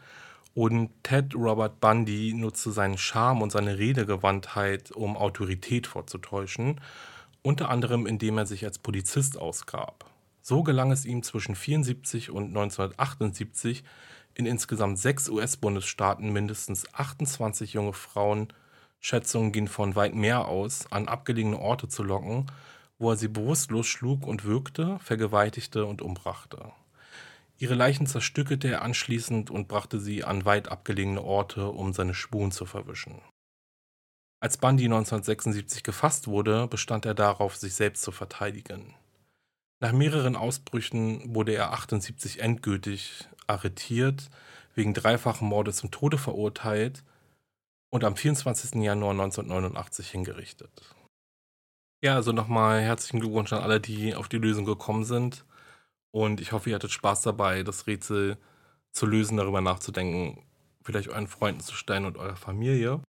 Und Ted Robert Bundy nutzte seinen Charme und seine Redegewandtheit, um Autorität vorzutäuschen, unter anderem indem er sich als Polizist ausgab. So gelang es ihm zwischen 74 und 1978 in insgesamt sechs US-Bundesstaaten mindestens 28 junge Frauen, Schätzungen gehen von weit mehr aus, an abgelegene Orte zu locken, wo er sie bewusstlos schlug und würgte, vergewaltigte und umbrachte. Ihre Leichen zerstückelte er anschließend und brachte sie an weit abgelegene Orte, um seine Spuren zu verwischen. Als Bundy 1976 gefasst wurde, bestand er darauf, sich selbst zu verteidigen. Nach mehreren Ausbrüchen wurde er 78 endgültig arretiert, wegen dreifachen Mordes zum Tode verurteilt und am 24. Januar 1989 hingerichtet. Ja, also nochmal herzlichen Glückwunsch an alle, die auf die Lösung gekommen sind. Und ich hoffe, ihr hattet Spaß dabei, das Rätsel zu lösen, darüber nachzudenken, vielleicht euren Freunden zu stellen und eurer Familie.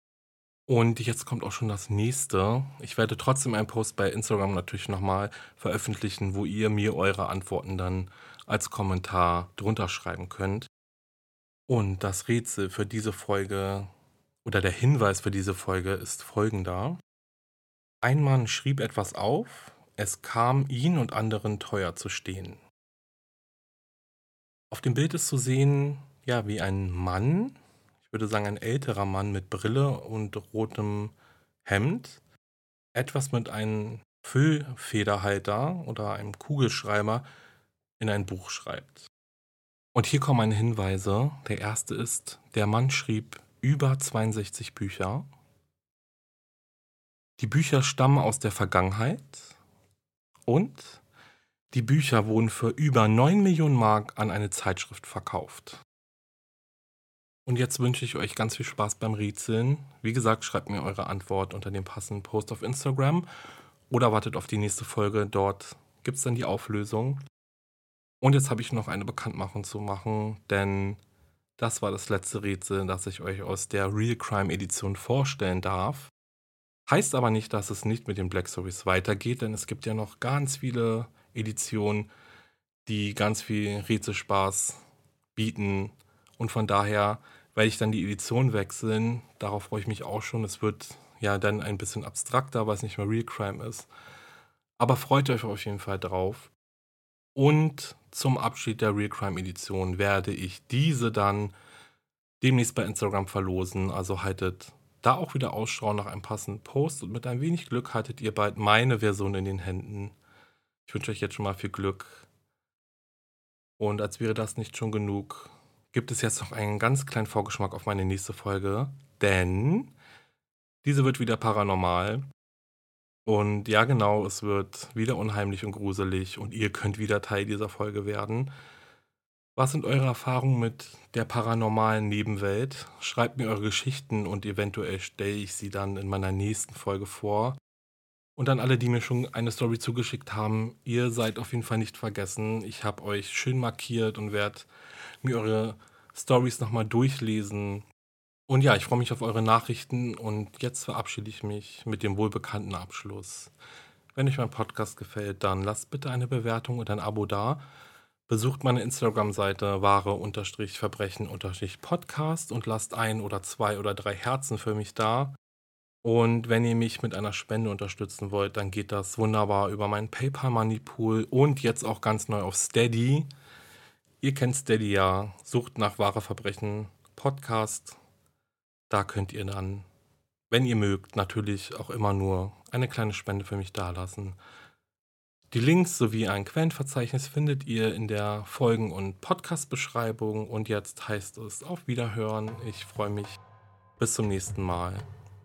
Und jetzt kommt auch schon das nächste. Ich werde trotzdem einen Post bei Instagram natürlich nochmal veröffentlichen, wo ihr mir eure Antworten dann als Kommentar drunter schreiben könnt. Und das Rätsel für diese Folge oder der Hinweis für diese Folge ist folgender. Ein Mann schrieb etwas auf, es kam ihn und anderen teuer zu stehen. Auf dem Bild ist zu sehen, ja, wie ein Mann, ich würde sagen ein älterer Mann mit Brille und rotem Hemd, etwas mit einem Füllfederhalter oder einem Kugelschreiber in ein Buch schreibt. Und hier kommen meine Hinweise. Der erste ist, der Mann schrieb über 62 Bücher. Die Bücher stammen aus der Vergangenheit und die Bücher wurden für über 9 Millionen Mark an eine Zeitschrift verkauft. Und jetzt wünsche ich euch ganz viel Spaß beim Rätseln. Wie gesagt, schreibt mir eure Antwort unter dem passenden Post auf Instagram oder wartet auf die nächste Folge. Dort gibt es dann die Auflösung. Und jetzt habe ich noch eine Bekanntmachung zu machen, denn das war das letzte Rätsel, das ich euch aus der Real Crime Edition vorstellen darf. Heißt aber nicht, dass es nicht mit den Black Stories weitergeht, denn es gibt ja noch ganz viele Edition, die ganz viel Rätselspaß bieten. Und von daher werde ich dann die Edition wechseln. Darauf freue ich mich auch schon. Es wird ja dann ein bisschen abstrakter, weil es nicht mehr Real Crime ist. Aber freut euch auf jeden Fall drauf. Und zum Abschied der Real Crime Edition werde ich diese dann demnächst bei Instagram verlosen. Also haltet da auch wieder Ausschau nach einem passenden Post und mit ein wenig Glück haltet ihr bald meine Version in den Händen. Ich wünsche euch jetzt schon mal viel Glück. Und als wäre das nicht schon genug, gibt es jetzt noch einen ganz kleinen Vorgeschmack auf meine nächste Folge, denn diese wird wieder paranormal. Und ja, genau, es wird wieder unheimlich und gruselig und ihr könnt wieder Teil dieser Folge werden. Was sind eure Erfahrungen mit der paranormalen Nebenwelt? Schreibt mir eure Geschichten und eventuell stelle ich sie dann in meiner nächsten Folge vor. Und an alle, die mir schon eine Story zugeschickt haben, ihr seid auf jeden Fall nicht vergessen. Ich habe euch schön markiert und werde mir eure Stories nochmal durchlesen. Und ja, ich freue mich auf eure Nachrichten und jetzt verabschiede ich mich mit dem wohlbekannten Abschluss. Wenn euch mein Podcast gefällt, dann lasst bitte eine Bewertung und ein Abo da. Besucht meine Instagram-Seite wahre-verbrechen-podcast und lasst ein oder zwei oder drei Herzen für mich da. Und wenn ihr mich mit einer Spende unterstützen wollt, dann geht das wunderbar über meinen PayPal Money Pool und jetzt auch ganz neu auf Steady. Ihr kennt Steady ja, sucht nach wahre Verbrechen Podcast. Da könnt ihr dann, wenn ihr mögt, natürlich auch immer nur eine kleine Spende für mich dalassen. Die Links sowie ein Quellenverzeichnis findet ihr in der Folgen- und Podcast-Beschreibung. Und jetzt heißt es auf Wiederhören. Ich freue mich. Bis zum nächsten Mal.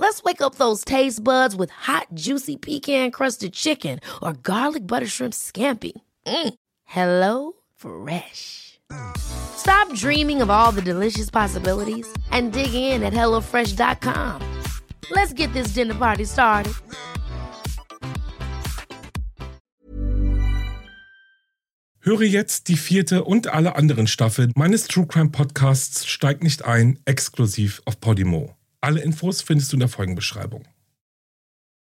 Let's wake up those taste buds with hot, juicy pecan crusted chicken or garlic butter shrimp scampi. Mm. Hello Fresh. Stop dreaming of all the delicious possibilities and dig in at HelloFresh.com. Let's get this dinner party started. Höre jetzt die vierte und alle anderen Staffeln meines True Crime Podcasts Steigt nicht ein, exklusiv auf Podimo. Alle Infos findest du in der Folgenbeschreibung.